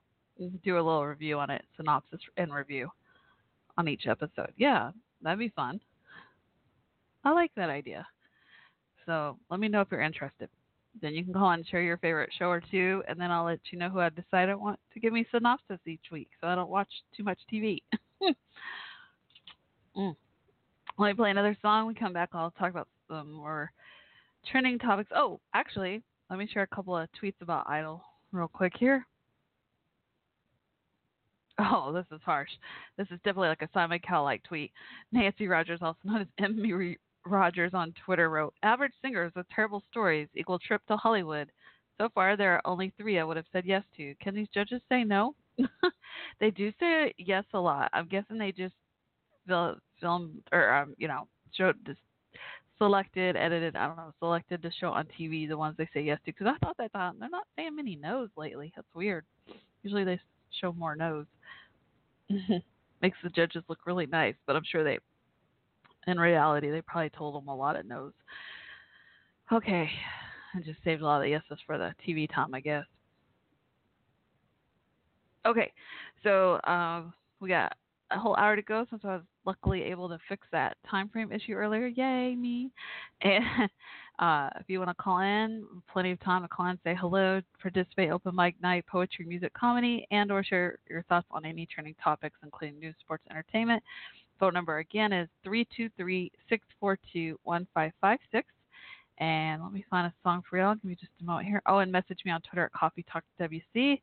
do a little review on it, synopsis and review on each episode. Yeah, that'd be fun. I like that idea. So let me know if you're interested. Then you can call and share your favorite show or two, and then I'll let you know who I decide want to give me synopsis each week, so I don't watch too much TV. mm. Let me play another song. We come back. I'll talk about some more trending topics. Oh, actually, let me share a couple of tweets about Idol real quick here. Oh, this is harsh. This is definitely like a Simon Cowell like tweet. Nancy Rogers, also known as Emmy Rogers on Twitter, wrote Average singers with terrible stories equal trip to Hollywood. So far, there are only three I would have said yes to. Can these judges say no? they do say yes a lot. I'm guessing they just fil- filmed or, um, you know, showed this selected, edited, I don't know, selected to show on TV the ones they say yes to. Because I thought they thought they're not saying many no's lately. That's weird. Usually they show more nose. Makes the judges look really nice, but I'm sure they, in reality, they probably told them a lot of nose. Okay, I just saved a lot of yeses for the TV time, I guess. Okay, so um, we got a whole hour to go since I was luckily able to fix that time frame issue earlier. Yay, me! And uh, if you want to call in, plenty of time to call in, say hello, participate, open mic night, poetry, music, comedy, and or share your thoughts on any trending topics, including news, sports, entertainment. Phone number again is 323-642-1556. And let me find a song for y'all. Give me just a moment here. Oh, and message me on Twitter at Coffee Talk WC.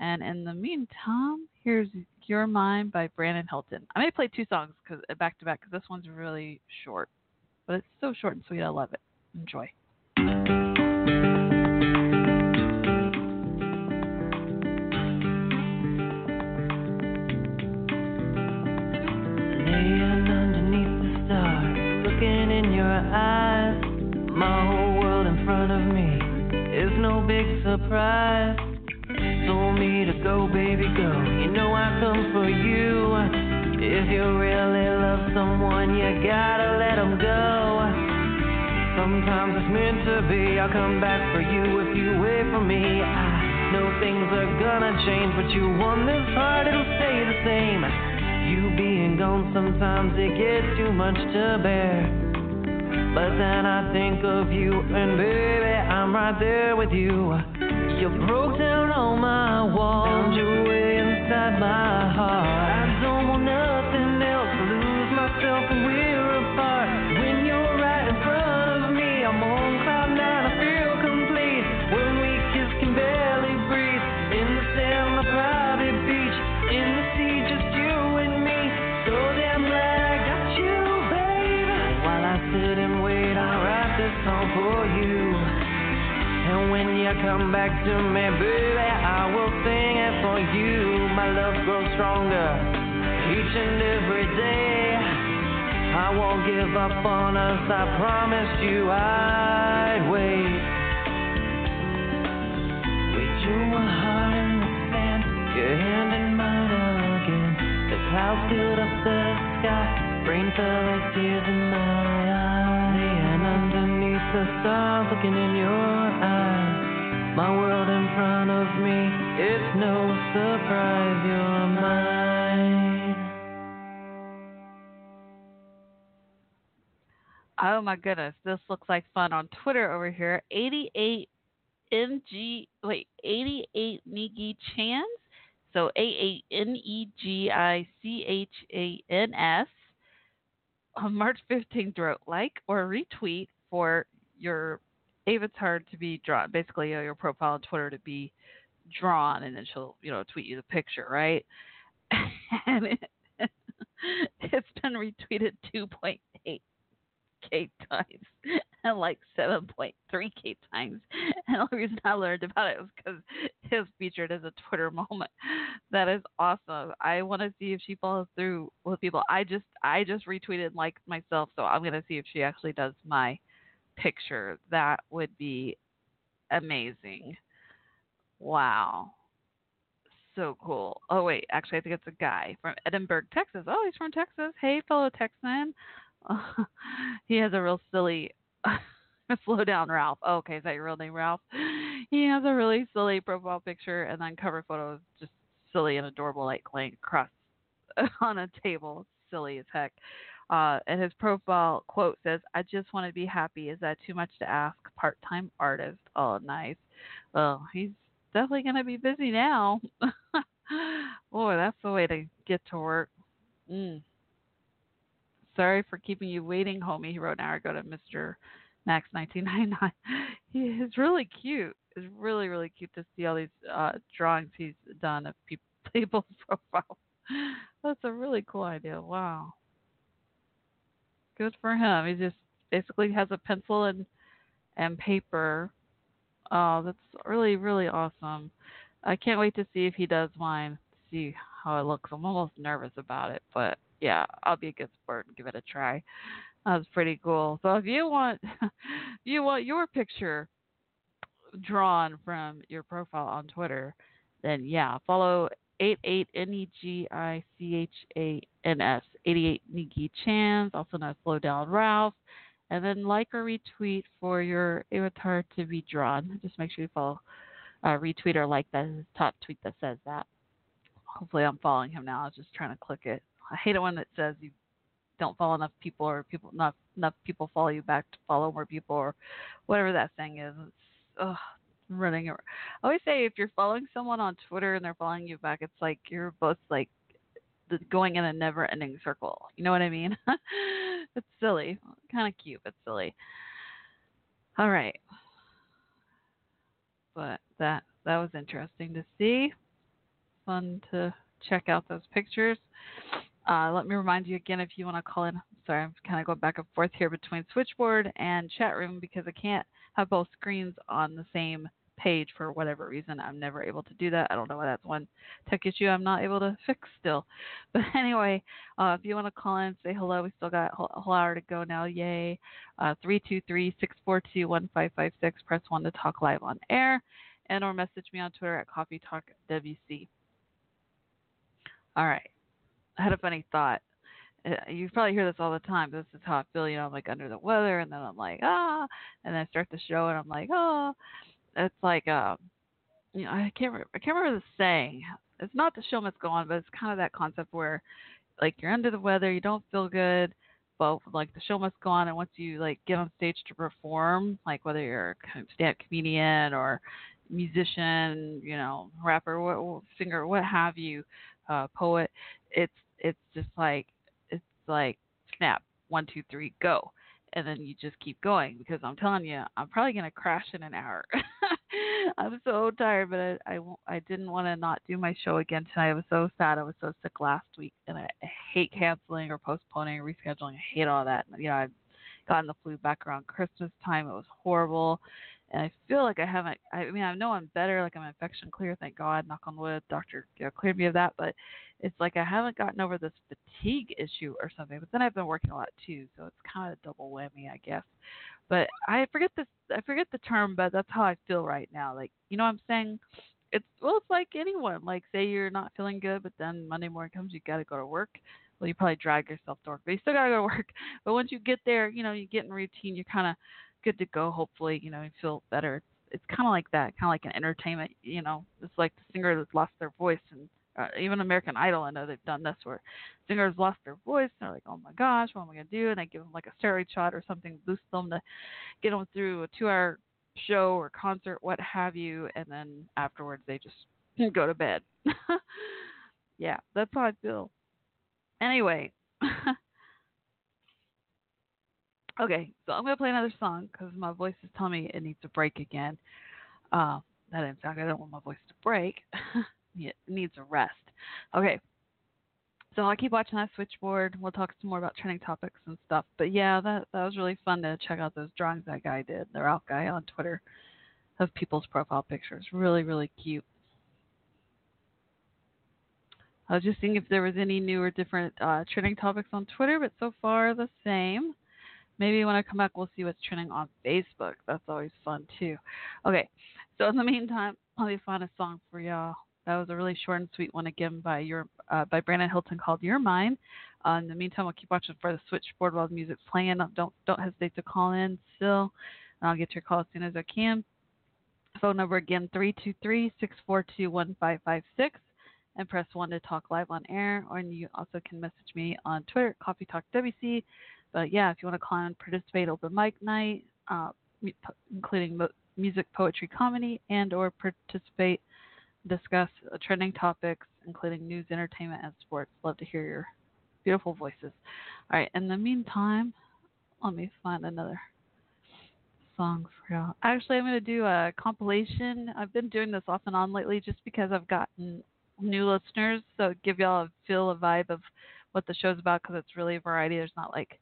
And in the meantime, here's Your Mind by Brandon Hilton. I may play two songs cause, back to back because this one's really short. But it's so short and sweet. I love it. Enjoy. Laying underneath the stars, looking in your eyes. My whole world in front of me is no big surprise. Told me to go, baby, go. You know I come for you. If you really love someone, you gotta let 'em go. Sometimes it's meant to be. I'll come back for you if you wait for me. I know things are gonna change, but you won this heart, it'll stay the same. You being gone, sometimes it gets too much to bear. But then I think of you, and baby, I'm right there with you. You broke down all my walls, your way inside my heart. I don't want Come back to me, baby, I will sing it for you. My love grows stronger each and every day. I won't give up on us, I promised you I'd wait. With your heart in the sand, your hand in mine again. The clouds filled up the sky, rain fell like tears in my eyes. And underneath the stars, looking in your eyes. My world in front of me, it's no surprise you're mine. Oh my goodness, this looks like fun on Twitter over here. 88 NG, wait, 88 Negi Chans. So A A N E G I C H A N S. On March 15th, wrote like or retweet for your avatar to be drawn, basically your profile on Twitter to be drawn, and then she'll, you know, tweet you the picture, right? and it, it's been retweeted 2.8 k times and like 7.3k times. And the only reason I learned about it was because it was featured as a Twitter moment. That is awesome. I want to see if she follows through with people. I just I just retweeted like myself, so I'm gonna see if she actually does my picture. That would be amazing. Wow. So cool. Oh wait, actually I think it's a guy from Edinburg, Texas. Oh, he's from Texas. Hey, fellow Texan. he has a real silly slow down Ralph. Oh, okay, is that your real name, Ralph? He has a really silly profile picture and then cover photo is just silly and adorable, like laying across on a table. Silly as heck. Uh, and his profile quote says, "I just want to be happy. Is that too much to ask? Part-time artist. Oh, nice. Well, he's definitely gonna be busy now. Boy, that's the way to get to work. Mm. Sorry for keeping you waiting, homie. He wrote an hour ago to Mr. Max 1999. He is really cute. It's really, really cute to see all these uh, drawings he's done of peop people's profiles. That's a really cool idea. Wow. Good for him. He just basically has a pencil and and paper. Oh, that's really, really awesome. I can't wait to see if he does mine. See how it looks. I'm almost nervous about it, but yeah, I'll be a good sport and give it a try. That's pretty cool. So if you want, if you want your picture drawn from your profile on Twitter, then yeah, follow 88 N E G I C H A N S 88 Nigi Chans, also known as Slow Down Ralph, and then like or retweet for your avatar to be drawn. Just make sure you follow, uh, retweet or like that top tweet that says that. Hopefully, I'm following him now. I was just trying to click it. I hate it when it says you don't follow enough people or people not enough people follow you back to follow more people or whatever that thing is. It's ugh, running. I always say if you're following someone on Twitter and they're following you back, it's like you're both like the- going in a never-ending circle. You know what I mean? it's silly, kind of cute, but silly. All right, but that that was interesting to see. Fun to check out those pictures. Uh, let me remind you again if you want to call in. Sorry, I'm kind of going back and forth here between switchboard and chat room because I can't have both screens on the same page for whatever reason. I'm never able to do that. I don't know why that's one tech issue I'm not able to fix still. But anyway, uh, if you want to call in, say hello. We still got a whole, hour to go now. Yay! Uh, Three two three six four two one five five six. Press one to talk live on air, and or message me on Twitter at Coffee Talk WC. All right. I had a funny thought. Uh, You probably hear this all the time. This is how I feel. You know, I'm like under the weather, and then I'm like ah, and then I start the show, and I'm like oh. It's like um, you know, I can't I can't remember the saying. It's not the show must go on, but it's kind of that concept where, like, you're under the weather, you don't feel good, but like the show must go on, and once you like get on stage to perform, like whether you're a stand-up comedian or musician, you know, rapper, what- singer, what have you, uh, poet, it's it's just like it's like snap one two three go and then you just keep going because i'm telling you i'm probably to crash in an hour i'm so tired but i i, I didn't want to not do my show again tonight i was so sad i was so sick last week and i, I hate canceling or postponing or rescheduling i hate all that you know i've gotten the flu back around christmas time it was horrible and I feel like I haven't. I mean, I know I'm better. Like I'm infection clear, thank God. Knock on wood. Doctor you know, cleared me of that, but it's like I haven't gotten over this fatigue issue or something. But then I've been working a lot too, so it's kind of a double whammy, I guess. But I forget this. I forget the term, but that's how I feel right now. Like you know what I'm saying? It's well, it's like anyone. Like say you're not feeling good, but then Monday morning comes, you got to go to work. Well, you probably drag yourself to work, but you still gotta go to work. But once you get there, you know, you get in routine, you're kind of good to go. Hopefully, you know, you feel better. It's, it's kind of like that, kind of like an entertainment. You know, it's like the singer that's lost their voice, and uh, even American Idol, I know they've done this where singers lost their voice. And they're like, oh my gosh, what am I gonna do? And they give them like a steroid shot or something, to boost them to get them through a two-hour show or concert, what have you, and then afterwards they just go to bed. yeah, that's how I feel. Anyway. okay, so I'm gonna play another song because my voice is telling me it needs a break again. Uh, that in fact, I don't want my voice to break. it needs a rest. Okay, so I'll keep watching that switchboard. We'll talk some more about trending topics and stuff. But yeah, that that was really fun to check out those drawings that guy did, the Ralph guy on Twitter, of people's profile pictures. Really, really cute. I was just seeing if there was any new or different uh, trending topics on Twitter, but so far the same. Maybe when I come back, we'll see what's trending on Facebook. That's always fun too. Okay, so in the meantime, let me find a song for y'all. That was a really short and sweet one again by your uh, by Brandon Hilton called "You're Mine." Uh, in the meantime, I'll keep watching for the switchboard while the music's playing. Don't don't hesitate to call in still, and I'll get your call as soon as I can. Phone number again three two three six four two one five five six and press 1 to talk live on air. Or you also can message me on Twitter, Coffee Talk WC. But yeah, if you want to call and participate open mic night, uh, including mo- music, poetry, comedy, and or participate, discuss uh, trending topics, including news, entertainment, and sports. Love to hear your beautiful voices. All right. In the meantime, let me find another song for y'all. Actually, I'm going to do a compilation. I've been doing this off and on lately just because I've gotten new listeners, so give y'all a feel, a vibe of what the show's about because it's really a variety. There's not like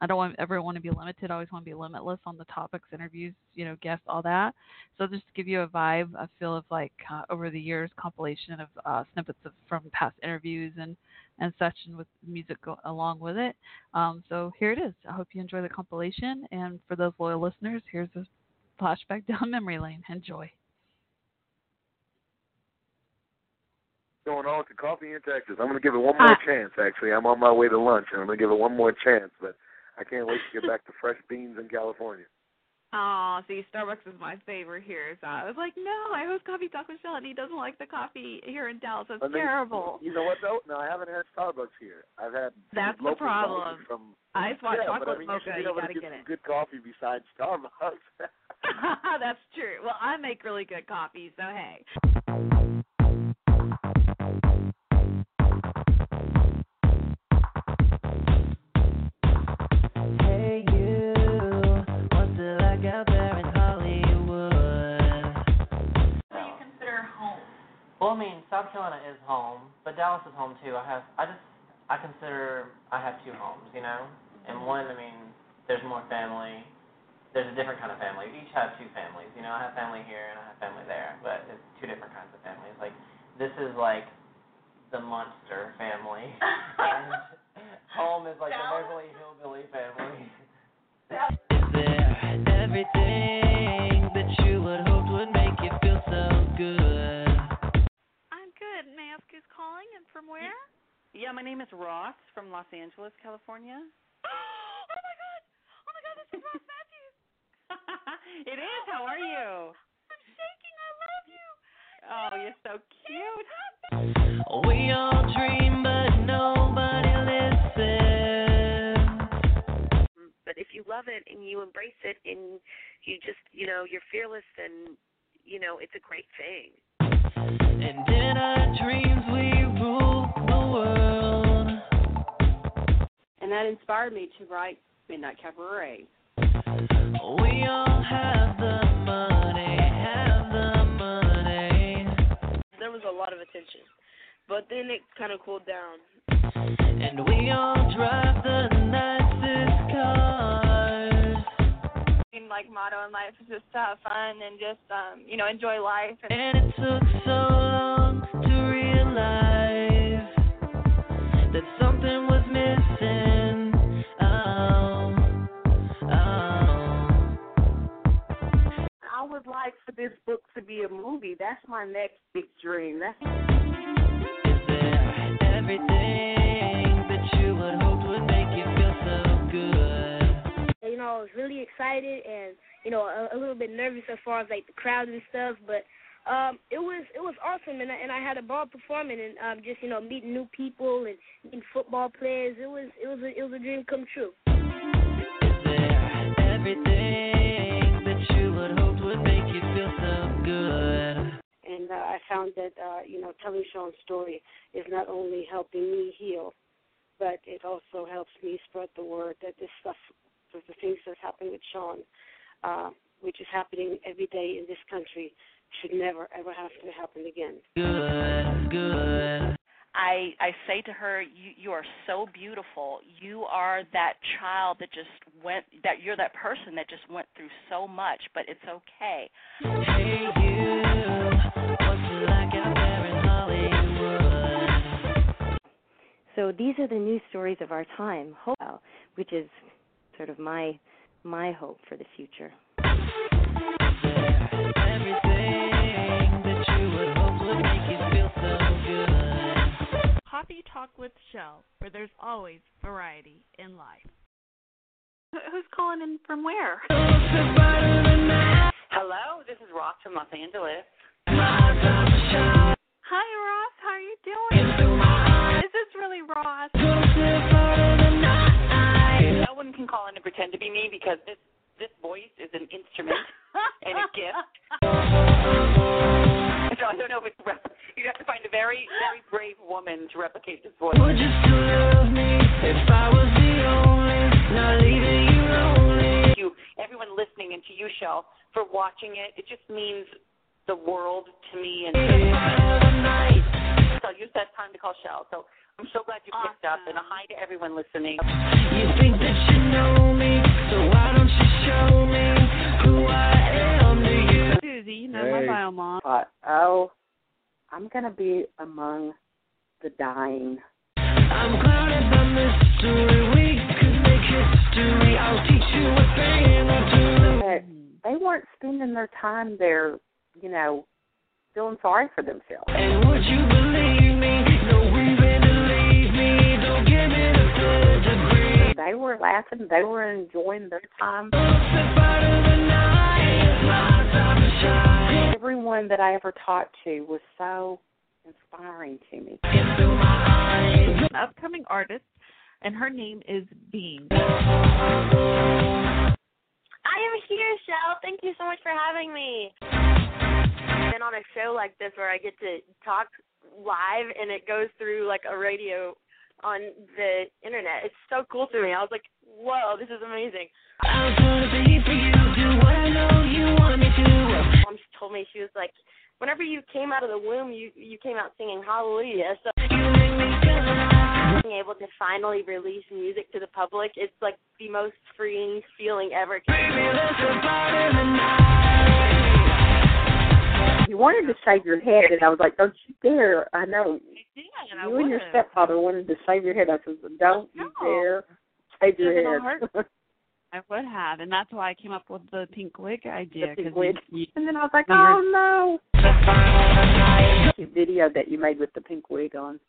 I don't want ever want to be limited. I always want to be limitless on the topics, interviews, you know, guests, all that. So just to give you a vibe, a feel of like uh, over the years compilation of uh, snippets of from past interviews and and such, and with music go, along with it. Um, so here it is. I hope you enjoy the compilation, and for those loyal listeners, here's a flashback down memory lane. Enjoy. going on the coffee in Texas. I'm going to give it one more chance, actually. I'm on my way to lunch, and I'm going to give it one more chance, but I can't wait to get back to fresh beans in California. Oh, see, Starbucks is my favorite here. So I was like, no, I host Coffee Talk with Michelle, and he doesn't like the coffee here in Dallas. It's terrible. You know what, though? No, I haven't had Starbucks here. I've had That's the problem. From, Ice hot yeah, chocolate but I mean, mocha, you should be you gotta to get, get some it. good coffee besides Starbucks. That's true. Well, I make really good coffee, so. Hey Well, I mean, South Carolina is home, but Dallas is home too. I have, I just, I consider I have two homes, you know. And one, I mean, there's more family. There's a different kind of family. We each have two families, you know. I have family here and I have family there, but it's two different kinds of families. Like, this is like the monster family, and home is like the Beverly Hillbilly family. There everything that you would hope would make you feel so good? Who's calling and from where? Yeah, my name is Ross from Los Angeles, California. oh my god! Oh my god, this is Ross Mathews! it is. How are you? I'm shaking. I love you. Oh, you're so cute. We all dream, but nobody listens. But if you love it and you embrace it and you just, you know, you're fearless, then, you know, it's a great thing. And in our dreams, we rule the world. And that inspired me to write Midnight Cabaret. We all have the money, have the money. There was a lot of attention, but then it kind of cooled down. And we all drive the nicest cars. Main like motto in life is just to have fun and just um, you know enjoy life. And, And it took so long to realize that something was missing. Oh, oh. I would like for this book to be a movie. That's my next big dream. That's Everything that you would hope would make know, I was really excited and you know a, a little bit nervous as far as like the crowd and stuff, but um, it was it was awesome and I, and I had a ball performing and um, just you know meeting new people and meeting football players. It was it was a, it was a dream come true. Everything that you would hope would make you feel so good. and uh, I found that uh, you know telling Sean's story is not only helping me heal, but it also helps me spread the word that this stuff, the the things that's happening with Sean, uh, which is happening every day in this country, should never ever have to happen again. Good, good. I I say to her, you you are so beautiful. You are that child that just went that you're that person that just went through so much, but it's okay. Hey you, like out there in Hollywood? So these are the news stories of our time, hope, which is sort of my my hope for the future. Everything that you would hope would make you feel so good. Coffee Talk with Shell, where there's always variety in life. Who's calling in from where? Hello, this is Ross from Los Angeles. Hi, Ross. How are you doing? Is this really Ross? No one can call in and pretend to be me because this this voice is an instrument and a gift. So I don't know if it's rep- you'd have to find a very very brave woman to replicate this voice. Would you still love me if I was the only, not leaving you lonely? Thank you, everyone listening, and to you, Shell, for watching it. It just means the world to me. And so I use that time to call Shell. So I'm so glad you picked up, and a hi to everyone listening. You think that you know me, so why don't you show me who I am to you? Susie, you know my bio mom. uh, oh, I'm gonna be among the dying. I'm clouded by mystery. We could make history. I'll teach you a thing or two. But they weren't spending their time there, you know, feeling sorry for themselves. And would you believe me? No reason to leave me. Don't give me the third degree. They were laughing. They were enjoying their time. Everyone that I ever talked to was so inspiring to me. An upcoming artist, and her name is Bean. I am here, Shell. Thank you so much for having me. Been on a show like this where I get to talk live and it goes through like a radio on the internet. It's so cool to me. I was like, whoa, this is amazing. I'm gonna be for you. Do what I know you want me to. Mom told me she was like, whenever you came out of the womb, you you came out singing Hallelujah. So being able to finally release music to the public, it's like the most freeing feeling ever. You wanted to shave your head, and I was like, "Don't you dare!" I know and I you and your stepfather wanted to shave your head. I said, "Don't you dare shave your head." I would have, and that's why I came up with the pink wig idea. pink 'cause wig. You, And then I was like, "Oh no!" The video that you made with the pink wig on.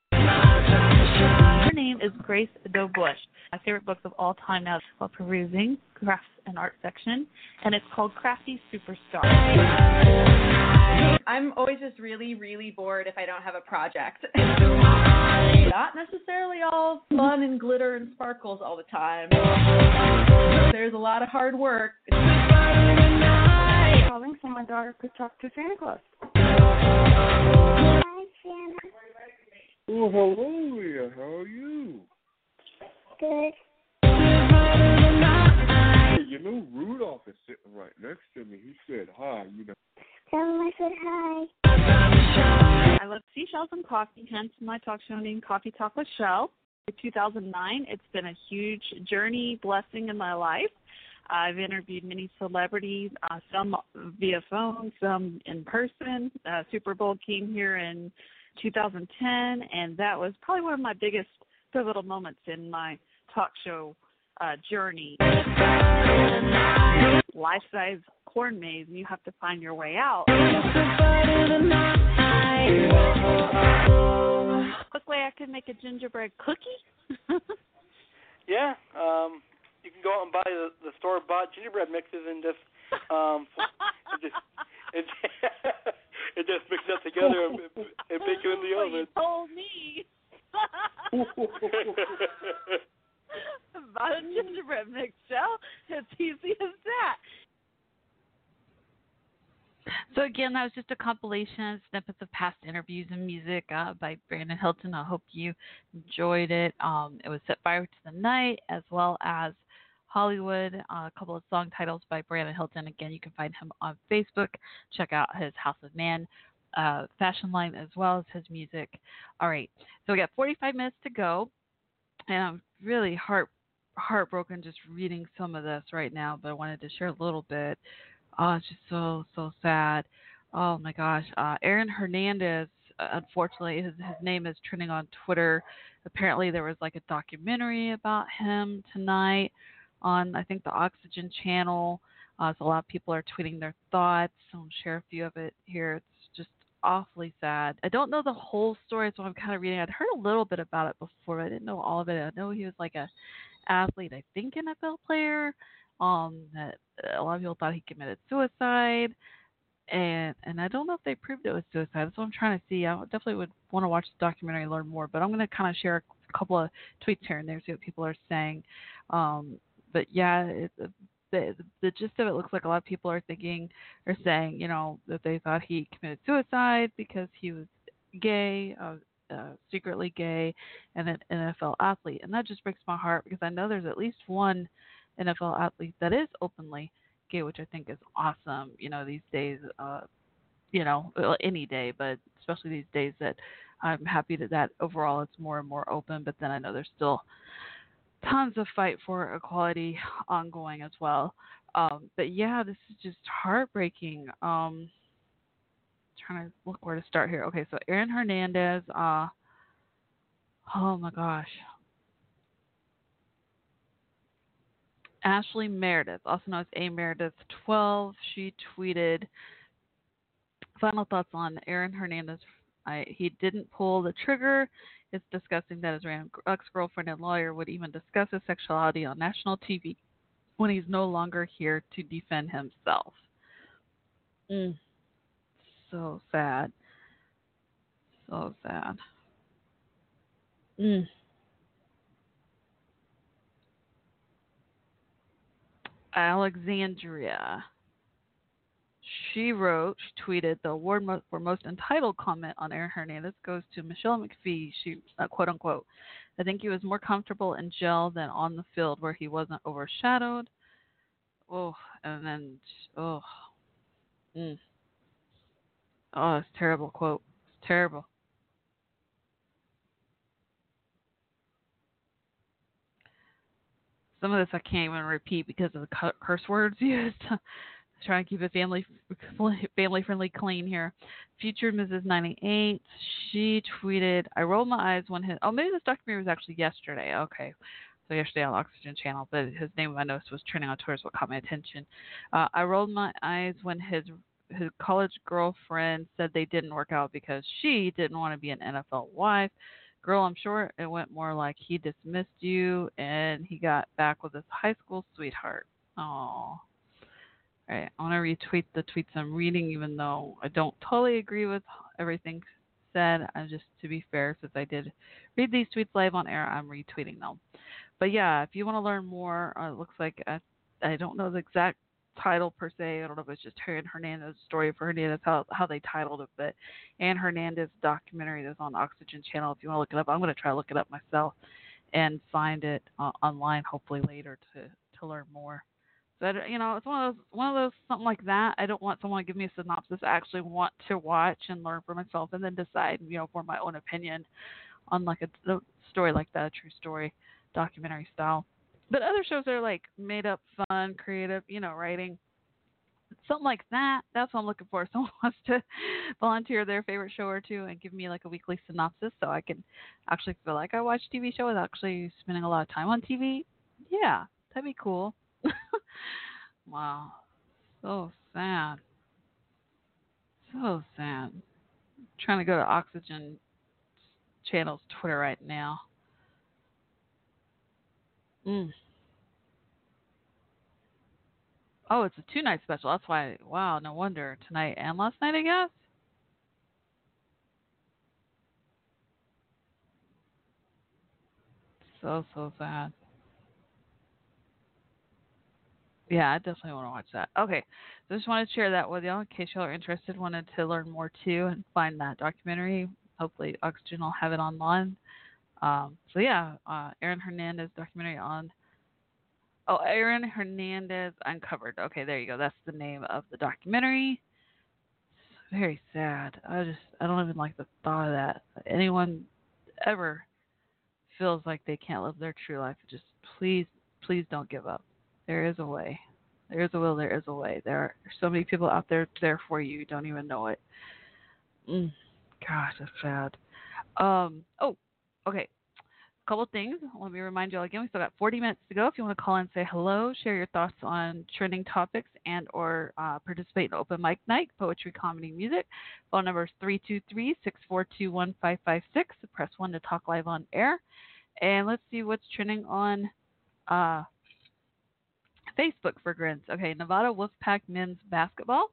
Her name is Grace Doe Bush. My favorite books of all time now while perusing crafts and art section, and it's called Crafty Superstar. I'm always just really, really bored if I don't have a project. Not necessarily all fun and glitter and sparkles all the time. There's a lot of hard work. Calling so my daughter could talk to Santa Claus. Hi, Santa. Oh, hello, Leah. How are you? Good. Hey, you know Rudolph is sitting right next to me. He said hi. You know. Tell him I said hi. I love seashells and coffee, hence my talk show name, Coffee Talk with Shell. In 2009, it's been a huge journey, blessing in my life. I've interviewed many celebrities, uh, some via phone, some in person. Uh, Super Bowl came here in 2010, and that was probably one of my biggest pivotal moments in my talk show uh, journey. Life size corn maze, and you have to find your way out. Quickly, I could make a gingerbread cookie. Yeah, um, you can go out and buy the, the store bought gingerbread mixes and just um, it just it, it just mix it together and, and bake it in the oven. You told me. About a gingerbread mix, Shell. It's easy as that. So again, that was just a compilation, of snippets of past interviews and music uh, by Brandon Hilton. I hope you enjoyed it. Um, it was Set Fire to the Night, as well as Hollywood, uh, a couple of song titles by Brandon Hilton. Again, you can find him on Facebook. Check out his House of Man uh, fashion line as well as his music. All right, so we got 45 minutes to go, and I'm really heart heartbroken just reading some of this right now, but I wanted to share a little bit. Oh, it's just so so sad. Oh my gosh, uh, Aaron Hernandez. uh, Unfortunately, his his name is trending on Twitter. Apparently, there was like a documentary about him tonight on I think the Oxygen channel. Uh, so a lot of people are tweeting their thoughts. I'll share a few of it here. It's just awfully sad. I don't know the whole story, so I'm kind of reading. I'd heard a little bit about it before, but I didn't know all of it. I know he was like a athlete, I think NFL player. Um, that a lot of people thought he committed suicide, and and I don't know if they proved it was suicide. That's what I'm trying to see. I definitely would want to watch the documentary and learn more. But I'm going to kind of share a couple of tweets here and there, see what people are saying. Um, but yeah, it, the the gist of it looks like a lot of people are thinking or saying, you know, that they thought he committed suicide because he was gay, uh, uh, secretly gay, and an NFL athlete, and that just breaks my heart because I know there's at least one NFL athlete that is openly gay, which I think is awesome. You know, these days, uh, you know, any day, but especially these days that I'm happy that that overall it's more and more open. But then I know there's still tons of fight for equality ongoing as well. Um, but yeah, this is just heartbreaking. Um, trying to look where to start here. Okay, so Aaron Hernandez. Uh, oh my gosh. Ashley Meredith, also known as A Meredith 12, she tweeted final thoughts on Aaron Hernandez. I, he didn't pull the trigger. It's disgusting that his ex girlfriend and lawyer would even discuss his sexuality on national TV when he's no longer here to defend himself. Mm. So sad. So sad. Mm. Alexandria. She wrote, she tweeted, the award for most entitled comment on Aaron Hernandez goes to Michelle McPhee. She, uh, quote unquote, I think he was more comfortable in jail than on the field where he wasn't overshadowed. Oh, and then, oh, mm. oh, it's terrible quote. It's terrible. Some of this I can't even repeat because of the curse words used. Trying to keep it family family friendly clean here. Future Mrs. 98, she tweeted, I rolled my eyes when his, oh, maybe this documentary was actually yesterday. Okay. So yesterday on Oxygen Channel, but his name I noticed was trending on Twitter, it caught my attention. Uh, I rolled my eyes when his his college girlfriend said they didn't work out because she didn't want to be an NFL wife. Girl, I'm sure it went more like he dismissed you and he got back with his high school sweetheart. Oh. I want to retweet the tweets I'm reading, even though I don't totally agree with everything said. I just to be fair, since I did read these tweets live on air, I'm retweeting them. But yeah, if you want to learn more, uh, it looks like I, I don't know the exact title per se. I don't know if it's just Aaron Hernandez story for Hernandez how how they titled it, but Aaron Hernandez documentary that's on Oxygen Channel. If you want to look it up, I'm going to try to look it up myself and find it uh, online hopefully later to to learn more. But you know, it's one of those one of those something like that. I don't want someone to give me a synopsis. I actually want to watch and learn for myself, and then decide, you know, for my own opinion on like a, a story like that, a true story, documentary style. But other shows are like made up, fun, creative, you know, writing. Something like that. That's what I'm looking for. Someone wants to volunteer their favorite show or two and give me like a weekly synopsis so I can actually feel like I watch TV show without actually spending a lot of time on TV. Yeah, that'd be cool. wow. So sad. So sad. trying to go to Oxygen Channel's Twitter right now. Mm. Oh, it's a two night special. That's why. Wow, no wonder. Tonight and last night, I guess. So, so sad. Yeah, I definitely want to watch that. Okay, so I just wanted to share that with y'all in case y'all are interested, wanted to learn more too, and find that documentary. Hopefully, Oxygen will have it online. Um, so yeah, uh, Aaron Hernandez documentary on. Oh, Aaron Hernandez Uncovered. Okay, there you go. That's the name of the documentary. It's very sad. I just I don't even like the thought of that. Anyone ever feels like they can't live their true life, just please, please don't give up. There is a way. There is a will. There is a way. There are so many people out there there for you. You don't even know it. Mm, gosh, that's sad. Um. Oh, okay. A couple things. Let me remind you all again. We still got 40 minutes to go. If you want to call and say hello, share your thoughts on trending topics, and or uh, participate in open mic night, poetry, comedy, music. Phone number is 323-642-1556. Press one to talk live on air. And let's see what's trending on uh, Facebook for grins. Okay, Nevada Wolfpack men's basketball.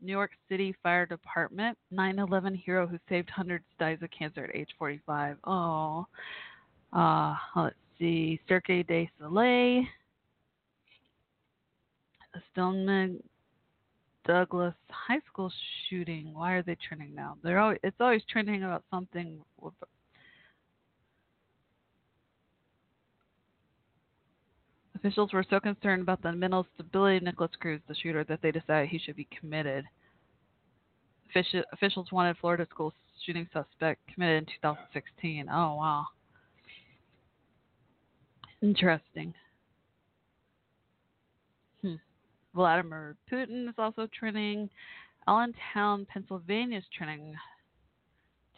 New York City Fire Department. 9/11 hero who saved hundreds dies of cancer at age 45. Oh. Uh, let's see. Cirque du Soleil. Stoneman Douglas High School shooting. Why are they trending now? They're always, it's always trending about something Officials were so concerned about the mental stability of Nikolas Cruz, the shooter, that they decided he should be committed. Officials wanted Florida school shooting suspect committed in 2016. Oh, wow. Interesting. Hmm. Vladimir Putin is also trending. Allentown, Pennsylvania is trending.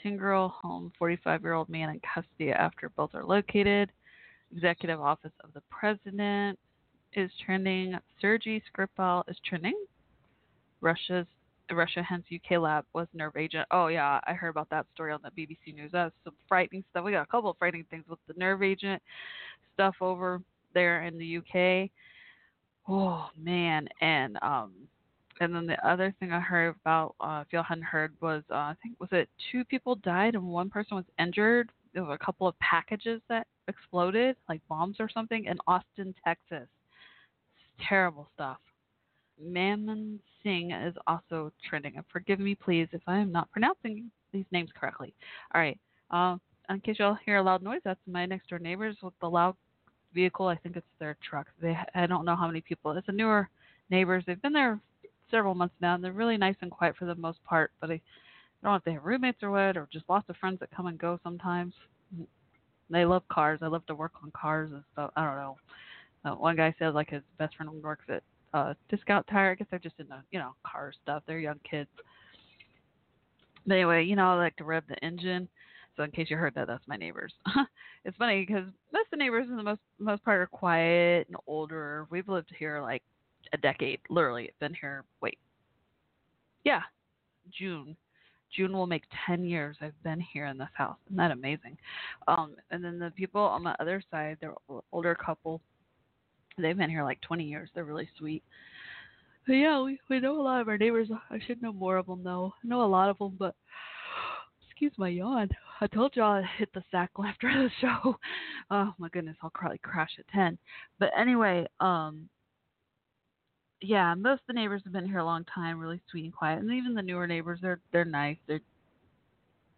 Teen girl home, 45 year old man in custody after both are located. Executive Office of the President is trending. Sergei Skripal is trending. Russia's Russia hence UK lab was nerve agent. Oh yeah, I heard about that story on the BBC News. That's some frightening stuff. We got a couple of frightening things with the nerve agent stuff over there in the UK. Oh man, and um, and then the other thing I heard about, uh, if y'all hadn't heard, was uh, I think was it two people died and one person was injured. There were a couple of packages that exploded, like bombs or something, in Austin, Texas. It's terrible stuff. Mammon Singh is also trending. Forgive me, please, if I am not pronouncing these names correctly. All right. Uh, in case y'all hear a loud noise, that's my next door neighbors with the loud vehicle. I think it's their truck. They I don't know how many people. It's a newer neighbors. They've been there several months now, and they're really nice and quiet for the most part. But I, I don't know if they have roommates or what, or just lots of friends that come and go sometimes. They love cars. I love to work on cars and stuff. I don't know. Uh, one guy says like his best friend works at uh, Discount Tire. I guess they're just in the you know car stuff. They're young kids. But anyway, you know I like to rev the engine. So in case you heard that, that's my neighbors. it's funny because most of the neighbors, in the most most part, are quiet and older. We've lived here like a decade, literally. Been here. Wait, yeah, June. June will make 10 years I've been here in this house. Isn't that amazing? Um, and then the people on the other side, they're older couple. They've been here like 20 years. They're really sweet. But yeah, we, we know a lot of our neighbors. I should know more of them though. I know a lot of them, but excuse my yawn. I told y'all I'd hit the sack after the show. Oh my goodness, I'll probably crash at 10. But anyway, um, yeah, most of the neighbors have been here a long time, really sweet and quiet, and even the newer neighbors, they're they're nice. They're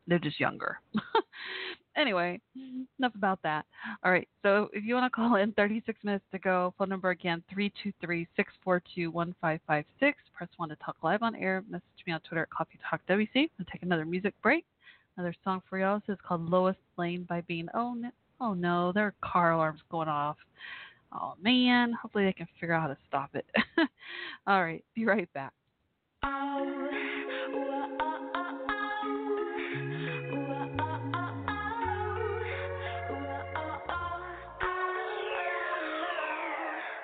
they're just younger. anyway, enough about that. All right, so if you want to call in, 36 minutes to go. Phone number again, 323-642-1556. Press 1 to talk live on air. Message me on Twitter at Coffee Talk WC. We'll take another music break. Another song for y'all. This is called Lois Lane by Bean. Oh, no, oh no, there are car alarms going off. Oh man, hopefully they can figure out how to stop it. All right, be right back.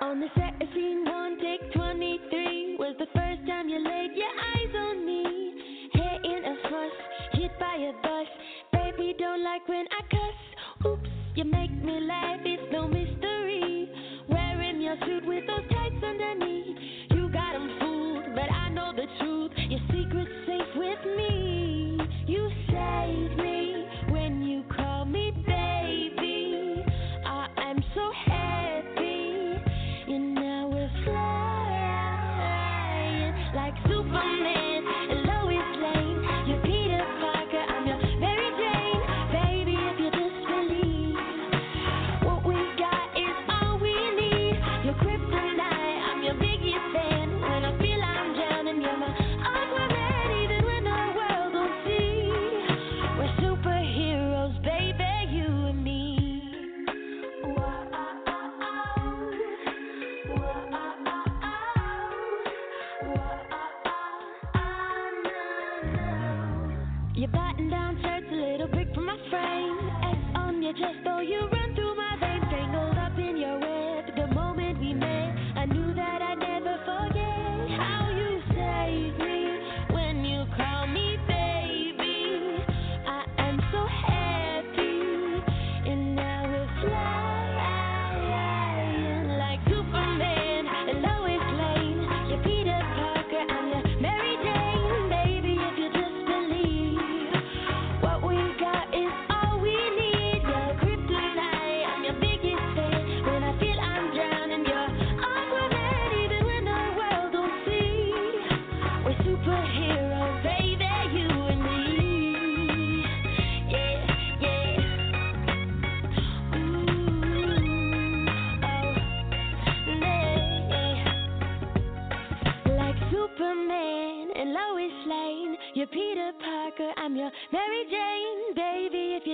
On the set of scene one, take 23 was the first time you laid your eyes on me. Hair in a fuss, hit by a bus. Baby, don't like when I cuss. Oops, you make me laugh, it's no mystery. Tights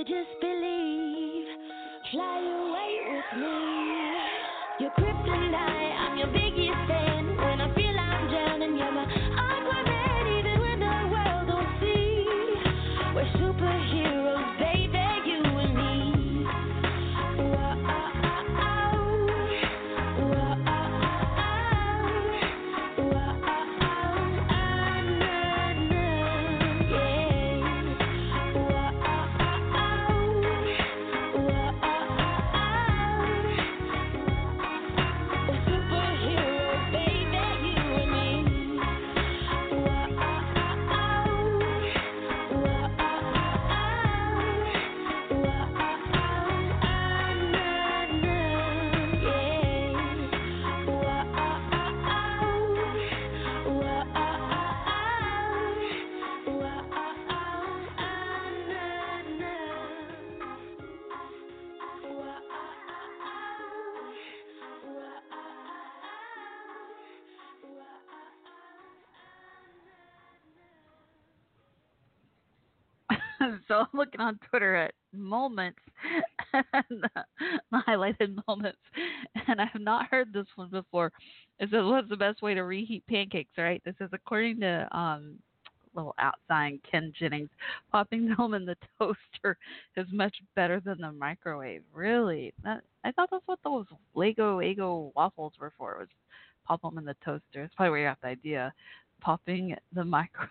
just believe, so I'm looking on Twitter at moments, and the highlighted moments, and I have not heard this one before. It says, "What's the best way to reheat pancakes?" Right. This is according to um, little outside Ken Jennings. Popping them in the toaster is much better than the microwave. Really? That I thought that's what those Lego Eggo waffles were for. Was pop them in the toaster. It's probably where you got the idea. Popping the micro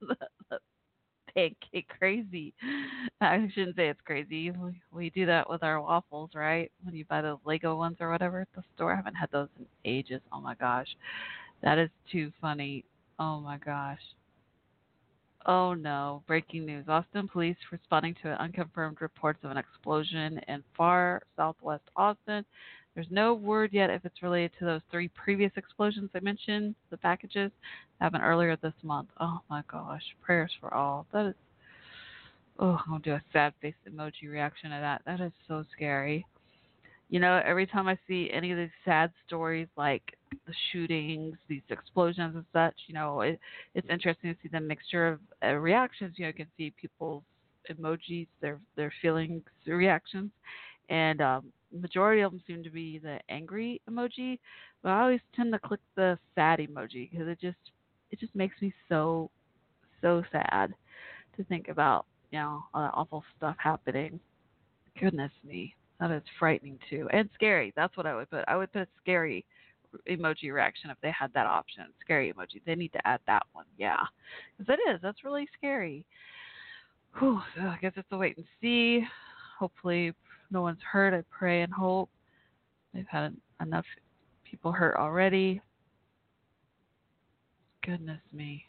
the, the pancake crazy. I shouldn't say it's crazy. We, we do that with our waffles, right? When you buy the Eggo ones or whatever at the store. I haven't had those in ages. Oh my gosh. That is too funny. Oh my gosh. Oh no. Breaking news. Austin police responding to unconfirmed reports of an explosion in far southwest Austin. There's no word yet if it's related to those three previous explosions I mentioned, the packages that happened earlier this month. Oh my gosh. Prayers for all. That is oh, I'll do a sad face emoji reaction to that. That is so scary. You know, every time I see any of these sad stories like the shootings, these explosions and such, you know, it, it's interesting to see the mixture of uh, reactions. You know, you can see people's emojis, their their feelings, reactions, and um, majority of them seem to be the angry emoji, but I always tend to click the sad emoji because it just it just makes me so so sad to think about you know all that awful stuff happening. Goodness me, that is frightening too and scary. That's what I would put. I would put scary emoji reaction if they had that option. Scary emoji. They need to add that one. Yeah, because it is. That's really scary. Whew, so I guess it's a wait and see. Hopefully, no one's hurt. I pray and hope. They've had enough people hurt already. Goodness me.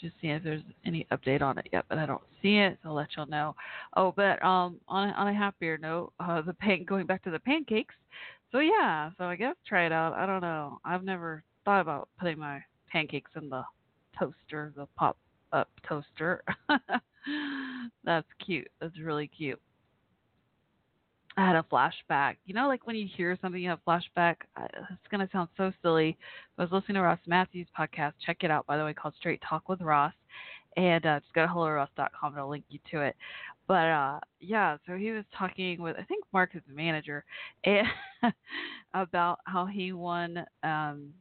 Just seeing if there's any update on it yet, but I don't see it, so I'll let y'all know. Oh, but um, on a, on a happier note, uh, the pan going back to the pancakes. So yeah, so I guess try it out. I don't know. I've never thought about putting my pancakes in the toaster, the pop up toaster. That's cute. That's really cute. I had a flashback. You know, like when you hear something, you have flashback. It's gonna sound so silly. I was listening to Ross Mathews' podcast. Check it out, by the way, called Straight Talk with Ross. And uh, just go to helloross.com and I'll link you to it. But uh, yeah, so he was talking with I think Mark, his manager, and about how he won um,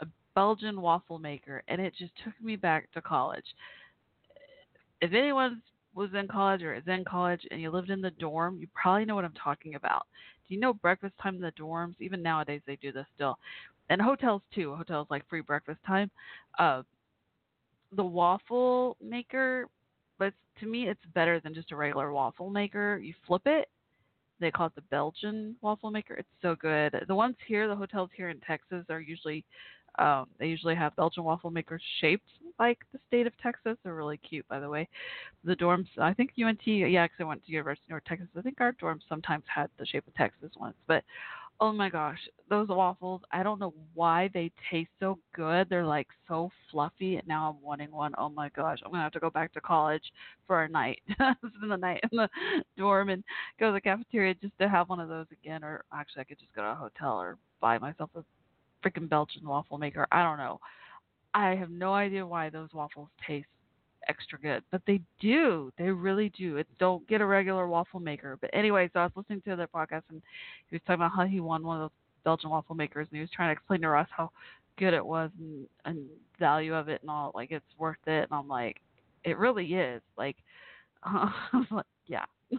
a Belgian waffle maker, and it just took me back to college. If anyone was in college or is in college and you lived in the dorm, you probably know what I'm talking about. Do you know breakfast time in the dorms? Even nowadays they do this still, and hotels too. Hotels like free breakfast time. Uh, the waffle maker, but to me it's better than just a regular waffle maker. You flip it. They call it the Belgian waffle maker. It's so good. The ones here, the hotels here in Texas, are usually um, they usually have Belgian waffle makers shaped like the state of Texas. They're really cute, by the way. The dorms, I think UNT, yeah, because I went to University of North Texas. I think our dorms sometimes had the shape of Texas ones, but oh my gosh, those waffles! I don't know why they taste so good. They're like so fluffy, and now I'm wanting one. Oh my gosh, I'm gonna have to go back to college for a night, spend the night in the dorm, and go to the cafeteria just to have one of those again. Or actually, I could just go to a hotel or buy myself a freaking Belgian waffle maker. I don't know. I have no idea why those waffles taste extra good, but they do. They really do. It don't get a regular waffle maker. But anyway, so I was listening to their podcast and he was talking about how he won one of those Belgian waffle makers and he was trying to explain to us how good it was and, and value of it and all. Like it's worth it. And I'm like, it really is. Like, uh, like, yeah.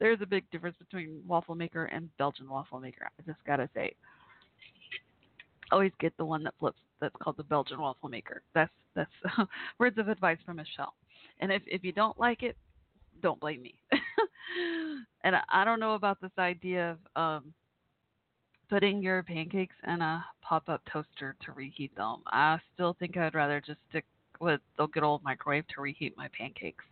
There's a big difference between waffle maker and Belgian waffle maker. I just gotta say always get the one that flips that's called the Belgian waffle maker. That's that's words of advice from Michelle. And if if you don't like it, don't blame me. and I, don't know about this idea of um putting your pancakes in a pop-up toaster to reheat them. I still think I'd rather just stick with the good old microwave to reheat my pancakes.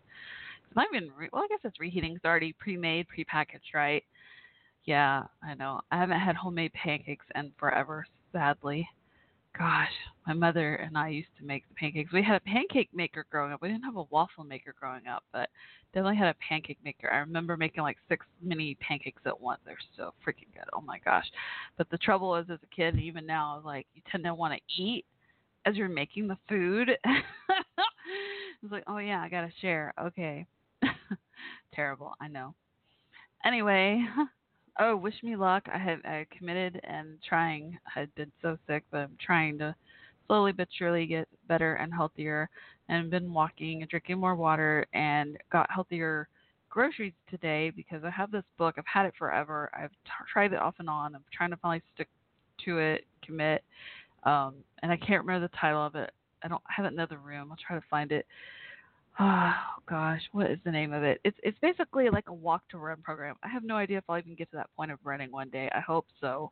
It's not even re- well, I guess it's reheating. It's already pre-made, pre-packaged, right? Yeah, I know. I haven't had homemade pancakes in forever, sadly. Gosh, my mother and I used to make the pancakes. We had a pancake maker growing up. We didn't have a waffle maker growing up, but definitely had a pancake maker. I remember making like six mini pancakes at once. They're so freaking good. Oh my gosh. But the trouble is as a kid, and even now, like you tend to want to eat as you're making the food. it's like, oh yeah, I gotta share. Okay. Terrible, I know. Anyway, oh, wish me luck. I had I committed and trying. I had been so sick, but I'm trying to slowly but surely get better and healthier. And been walking and drinking more water and got healthier groceries today because I have this book. I've had it forever. I've t- tried it off and on. I'm trying to finally stick to it, commit. Um, and I can't remember the title of it. I don't I have it in another room. I'll try to find it. Oh gosh, what is the name of it? It's it's basically like a walk to run program. I have no idea if I'll even get to that point of running one day. I hope so,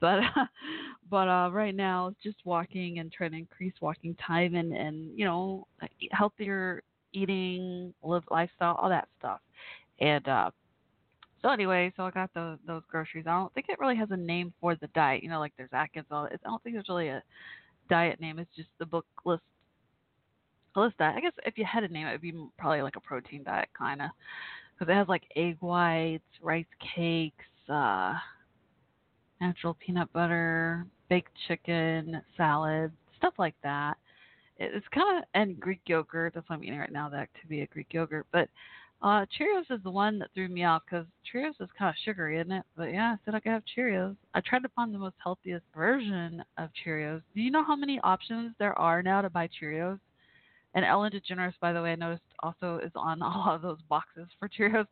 but but uh, right now it's just walking and trying to increase walking time and and you know healthier eating, live lifestyle, all that stuff. And uh, so anyway, so I got those those groceries. I don't think it really has a name for the diet. You know, like there's Atkins. All I don't think there's really a diet name. It's just the book list list that. I guess if you had a name, it would be probably like a protein diet, kind of, because it has like egg whites, rice cakes, uh, natural peanut butter, baked chicken, salad, stuff like that. It's kind of and Greek yogurt. That's what I'm eating right now. That could be a Greek yogurt, but Uh, Cheerios is the one that threw me off because Cheerios is kind of sugary, isn't it? But yeah, I said I could have Cheerios. I tried to find the most healthiest version of Cheerios. Do you know how many options there are now to buy Cheerios? And Ellen DeGeneres, by the way, I noticed also is on all of those boxes for Cheerios.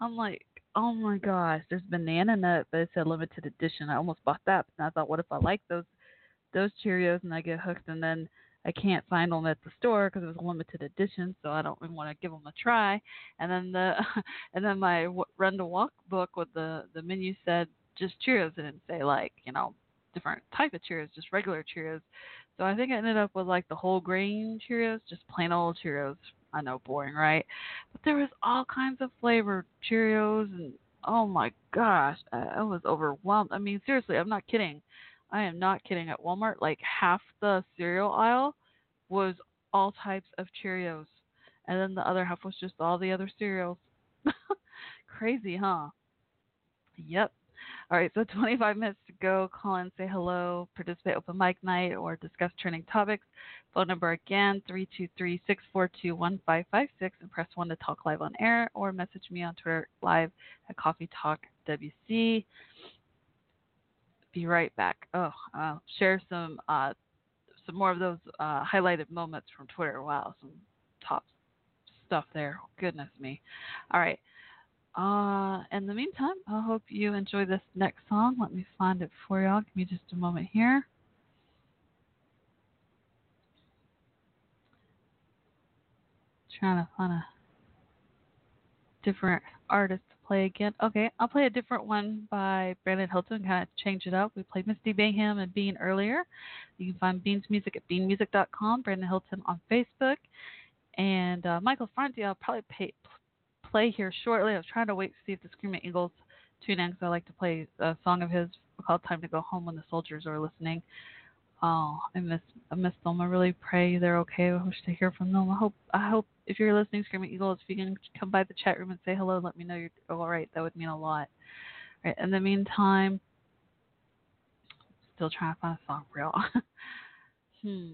I'm like, oh my gosh, there's banana nut, but it said limited edition. I almost bought that, and I thought, what if I like those those Cheerios and I get hooked, and then I can't find them at the store because it was a limited edition, so I don't even want to give them a try. And then the and then my run to walk book with the the menu said just Cheerios, it didn't say like you know different type of Cheerios, just regular Cheerios. So I think I ended up with like the whole grain Cheerios, just plain old Cheerios. I know, boring, right? But there was all kinds of flavored Cheerios, and oh my gosh, I, I was overwhelmed. I mean, seriously, I'm not kidding. I am not kidding. At Walmart, like half the cereal aisle was all types of Cheerios, and then the other half was just all the other cereals. Crazy, huh? Yep. All right, so 25 minutes to go. Call in, say hello, participate open mic night, or discuss trending topics. Phone number again, 323-642-1556, and press 1 to talk live on air, or message me on Twitter live at Coffee Talk WC. Be right back. Oh, I'll share some uh, some more of those uh, highlighted moments from Twitter. Wow, some top stuff there. Goodness me. All right. Uh, in the meantime, I hope you enjoy this next song. Let me find it for y'all. Give me just a moment here. Trying to find a different artist to play again. Okay, I'll play a different one by Brandon Hilton, kind of change it up. We played Misty Mayhem and Bean earlier. You can find Bean's music at beanmusic.com, Brandon Hilton on Facebook. And uh, Michael Franti, I'll probably pay, play here shortly. I was trying to wait to see if the Screaming Eagles tune in because I like to play a song of his called "Time to Go Home" when the soldiers are listening. Oh, I miss I miss them. I really pray they're okay. I wish to hear from them. I hope I hope if you're listening, Screaming Eagles, if you can come by the chat room and say hello, let me know you're all right. That would mean a lot. Right. In the meantime, still trying to find a song for y'all. hmm.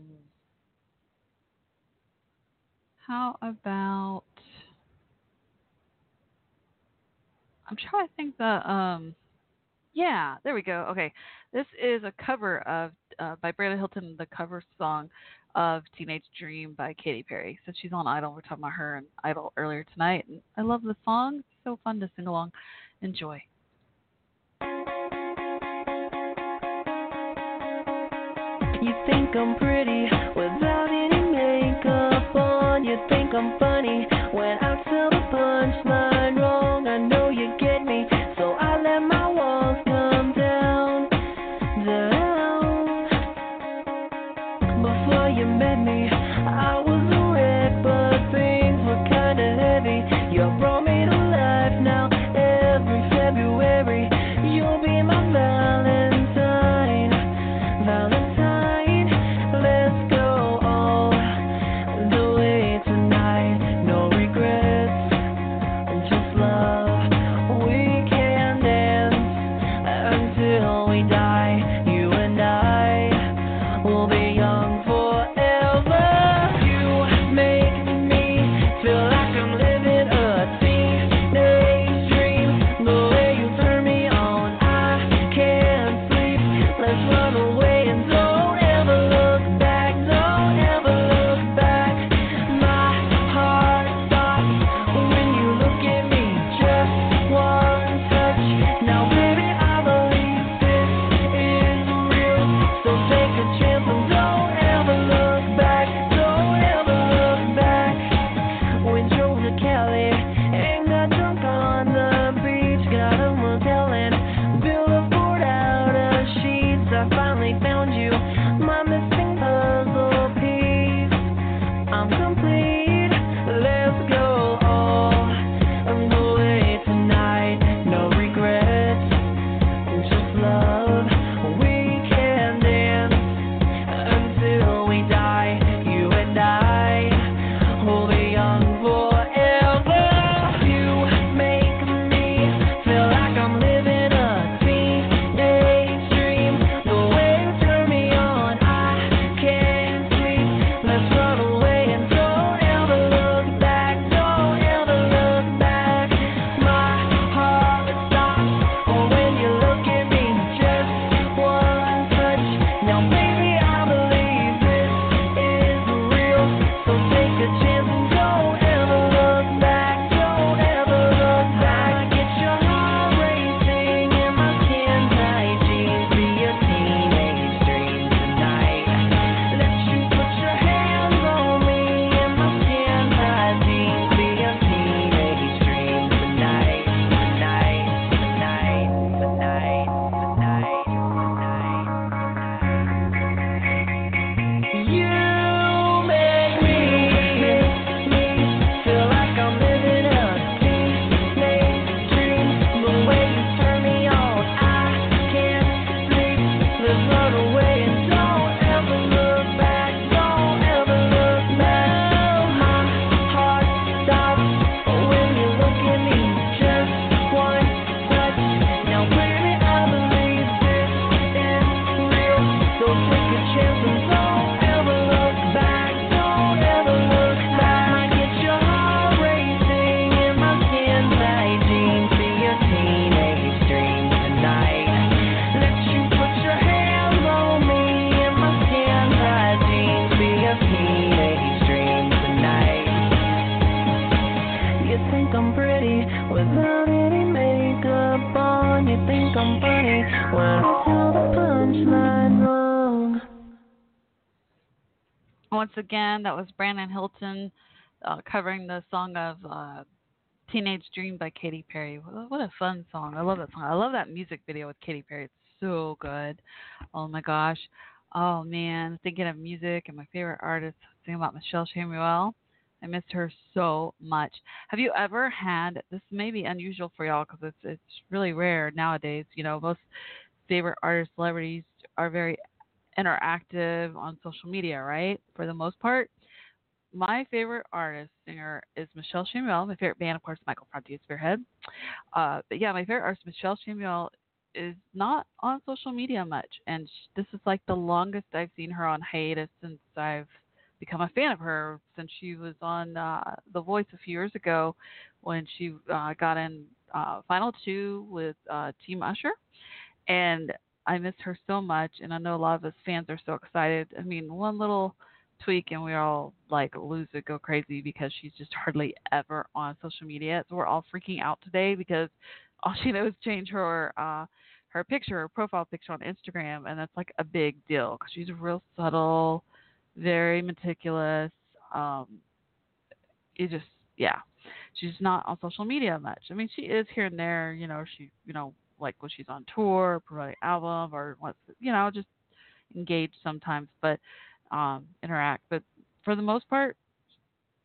How about I'm trying to think the um yeah, there we go. Okay. This is a cover of uh, by Brandon Hilton, the cover song of Teenage Dream by Katy Perry. Since she's on Idol, we're talking about her and Idol earlier tonight. And I love the song. It's so fun to sing along. Enjoy. You think I'm pretty without any makeup on. You think I'm funny when I tell the punchline Again, that was Brandon Hilton uh, covering the song of uh, Teenage Dream by Katy Perry. What a fun song. I love that song. I love that music video with Katy Perry. It's so good. Oh my gosh. Oh man, thinking of music and my favorite artist, thinking about Michelle Chamuel. I missed her so much. Have you ever had this? May be unusual for y'all because it's it's really rare nowadays. You know, most favorite artists, celebrities are very interactive on social media, right? For the most part. My favorite artist singer is Michelle Chamuel. My favorite band, of course, Michael is Spearhead. Uh, but yeah, my favorite artist, Michelle Chamuel, is not on social media much, and this is like the longest I've seen her on hiatus since I've become a fan of her since she was on uh, The Voice a few years ago when she uh, got in uh, Final Two with uh, Team Usher, and I miss her so much, and I know a lot of us fans are so excited. I mean, one little tweak and we all like lose it, go crazy because she's just hardly ever on social media. So we're all freaking out today because all she knows change her uh her picture, her profile picture on Instagram, and that's like a big deal because she's real subtle, very meticulous. Um, it just yeah, she's not on social media much. I mean, she is here and there. You know, she you know like when she's on tour, promoting album, or what's you know just engage sometimes, but um interact. But for the most part,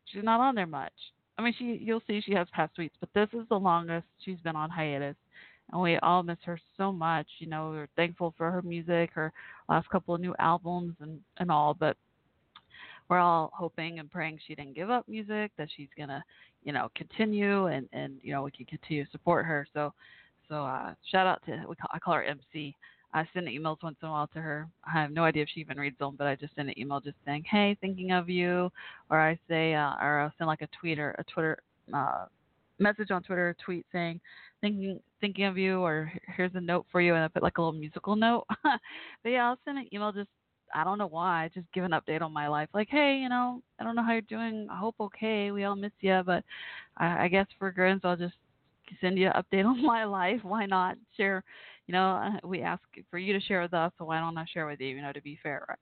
she's not on there much. I mean, she you'll see she has past tweets, but this is the longest she's been on hiatus, and we all miss her so much. You know, we're thankful for her music, her last couple of new albums, and and all, but we're all hoping and praying she didn't give up music, that she's gonna, you know, continue, and and you know we can continue to support her. So, so uh, shout out to we call, I call her MC. I send emails once in a while to her. I have no idea if she even reads them, but I just send an email just saying, "Hey, thinking of you," or I say, uh, or I'll send like a tweet or a Twitter uh, message on Twitter, a tweet saying, "Thinking thinking of you," or "Here's a note for you," and I put like a little musical note. but yeah, I'll send an email just I don't know why, just give an update on my life. Like, hey, you know, I don't know how you're doing. I hope okay. We all miss you, but I, I guess for grins, I'll just send you an update on my life. Why not share? You know, uh, we ask for you to share with us, so why don't I share with you? You know, to be fair, right?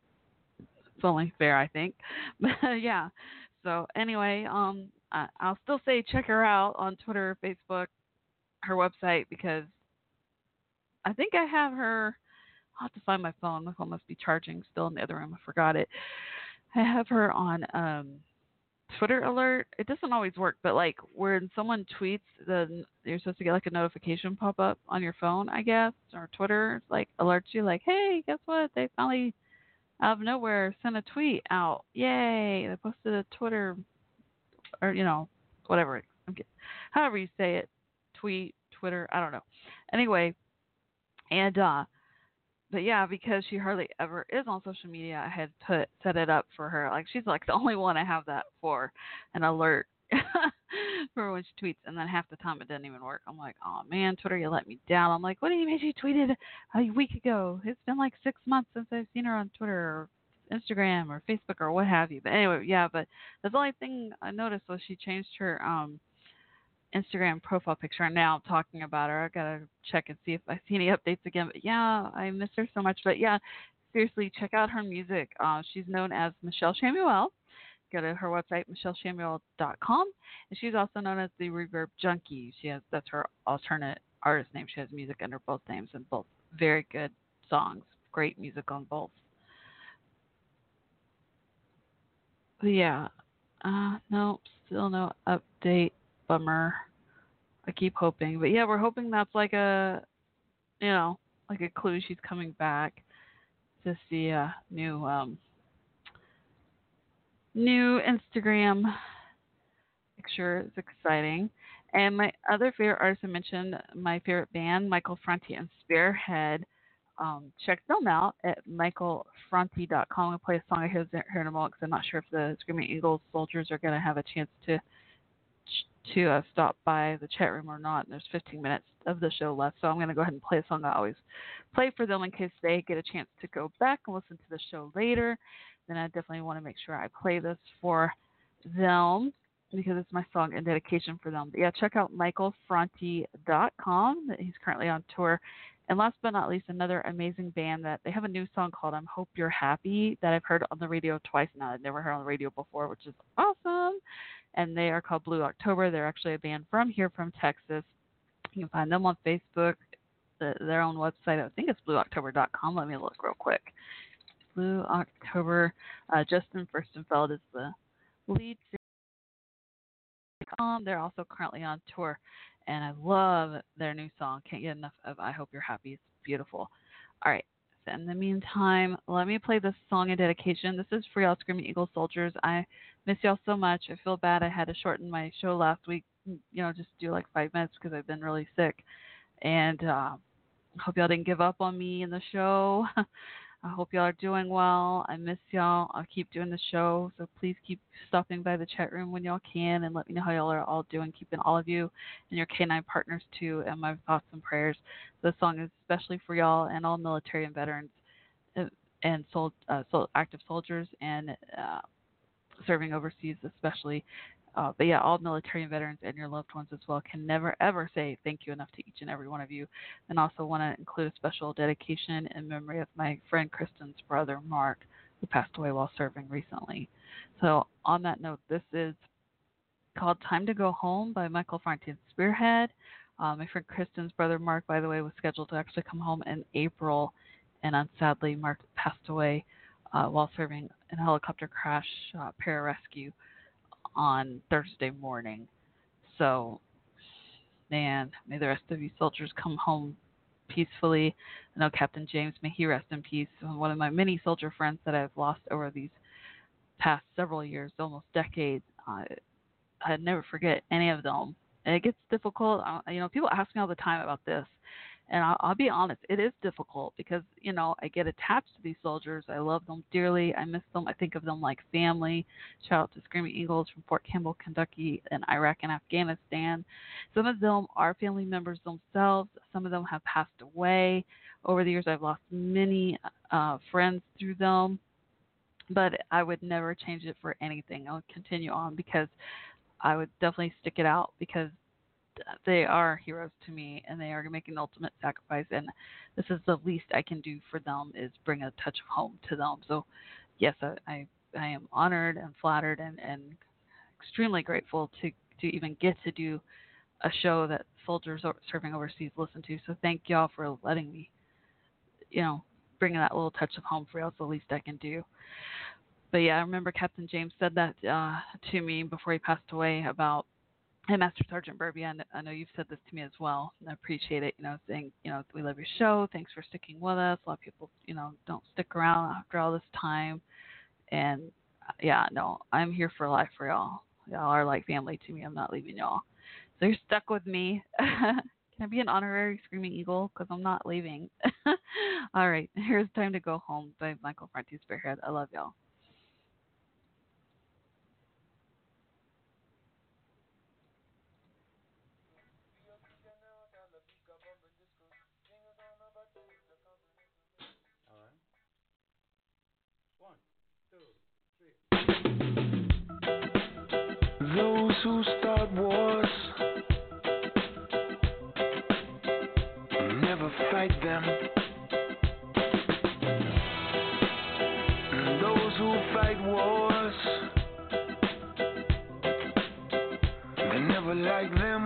It's only fair, I think. But yeah. So anyway, um, I, I'll still say check her out on Twitter, Facebook, her website because I think I have her. I'll have to find my phone. My phone must be charging still in the other room. I forgot it. I have her on um Twitter alert. It doesn't always work, but like when someone tweets, then you're supposed to get like a notification pop up on your phone, I guess, or Twitter like alerts you like, hey, guess what? They finally out of nowhere sent a tweet out. Yay! They posted a Twitter or you know whatever, however you say it, tweet, Twitter, I don't know. Anyway, and uh but yeah, because she hardly ever is on social media, I had put set it up for her. Like she's like the only one I have that for an alert for when she tweets, and then half the time it doesn't even work. I'm like, oh man, Twitter, you let me down. I'm like, what do you mean she tweeted a week ago? It's been like six months since I've seen her on Twitter or Instagram or Facebook or what have you. But anyway, yeah, but the only thing I noticed was she changed her um Instagram profile picture and now I'm talking about her. I gotta check and see if I see any updates again. But yeah, I miss her so much. But yeah, seriously, check out her music. Uh, she's known as Michelle Chamuel. Go to her website, michellechamuel.com. And she's also known as the Reverb Junkie. She has that's her alternate artist name. She has music under both names and both very good songs. Great music on both. Yeah. Uh no, still no update bummer. I keep hoping, but yeah, we're hoping that's like a, you know, like a clue she's coming back to see a new, um, new Instagram picture. It's exciting. And my other favorite artist I mentioned, my favorite band, Michael Franti and Spearhead. Um, check them out at going to play a song of his here in a moment because I'm not sure if the Screaming Eagles soldiers are going to have a chance to to uh, stop by the chat room or not. And there's 15 minutes of the show left, so I'm going to go ahead and play a song I always play for them in case they get a chance to go back and listen to the show later. Then I definitely want to make sure I play this for them because it's my song and dedication for them. But yeah, check out michaelfranti.com. He's currently on tour And last but not least, another amazing band that they have a new song called "I'm Hope You're Happy" that I've heard on the radio twice now. I've never heard on the radio before, which is awesome. And they are called Blue October. They're actually a band from here, from Texas. You can find them on Facebook, the, their own website. I think it's blueoctober.com. Let me look real quick. Blue October. Uh, Justin Furstenfeld is the lead singer. They're also currently on tour, and I love their new song. Can't get enough of I Hope You're Happy. It's beautiful. All right. In the meantime, let me play this song in dedication. This is for y'all Screaming Eagle soldiers. I miss y'all so much. I feel bad I had to shorten my show last week, you know, just do like five minutes because I've been really sick. And uh, hope y'all didn't give up on me in the show. I hope y'all are doing well. I miss y'all. I'll keep doing the show, so please keep stopping by the chat room when y'all can and let me know how y'all are all doing. Keeping all of you and your canine partners too, and my thoughts and prayers. This song is especially for y'all and all military and veterans uh, and sol- uh, sol- active soldiers and uh, serving overseas, especially. Uh, but yeah, all military and veterans and your loved ones as well can never ever say thank you enough to each and every one of you. And also want to include a special dedication in memory of my friend Kristen's brother Mark, who passed away while serving recently. So on that note, this is called "Time to Go Home" by Michael Franti and Spearhead. Uh, my friend Kristen's brother Mark, by the way, was scheduled to actually come home in April, and unsadly, Mark passed away uh, while serving in a helicopter crash uh, pararescue on Thursday morning. So, man, may the rest of you soldiers come home peacefully. I know Captain James, may he rest in peace. One of my many soldier friends that I've lost over these past several years, almost decades. I, I never forget any of them. And it gets difficult. Uh, you know, people ask me all the time about this, and I'll, I'll be honest, it is difficult because you know I get attached to these soldiers. I love them dearly. I miss them. I think of them like family. Shout out to Screaming Eagles from Fort Campbell, Kentucky, and Iraq and Afghanistan. Some of them are family members themselves. Some of them have passed away. Over the years, I've lost many uh, friends through them, but I would never change it for anything. I'll continue on because I would definitely stick it out because they are heroes to me and they are making the ultimate sacrifice and this is the least I can do for them is bring a touch of home to them. So yes, I I, I am honored and flattered and, and extremely grateful to to even get to do a show that soldiers serving overseas listen to. So thank y'all for letting me, you know, bring that little touch of home for y'all. The least I can do but yeah, I remember Captain James said that uh, to me before he passed away about hey Master Sergeant Burby. I, know you've said this to me as well, and I appreciate it. You know, saying you know we love your show. Thanks for sticking with us. A lot of people you know don't stick around after all this time, and uh, yeah, no, I'm here for life for y'all. Y'all are like family to me. I'm not leaving y'all. So you're stuck with me. Can I be an honorary Screaming Eagle? Because I'm not leaving. all right, here's Time to Go Home by Michael Franti Spearhead. I love y'all. Who start wars never fight them. Those who fight wars, they never like them.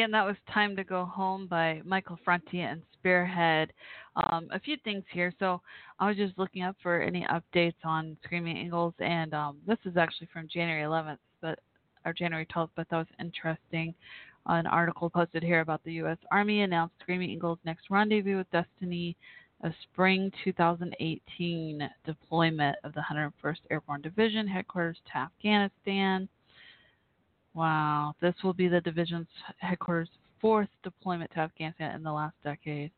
Again, that was Time to Go Home by Michael Franti and Spearhead. Um, a few things here. So I was just looking up for any updates on Screaming Eagles, and um, this is actually from January 11th, but or January 12th, but that was interesting. An article posted here about the U.S. Army announced Screaming Eagles' next rendezvous with Destiny, a spring 2018 deployment of the 101st Airborne Division headquarters to Afghanistan. Wow, this will be the division's headquarters' fourth deployment to Afghanistan in the last decade.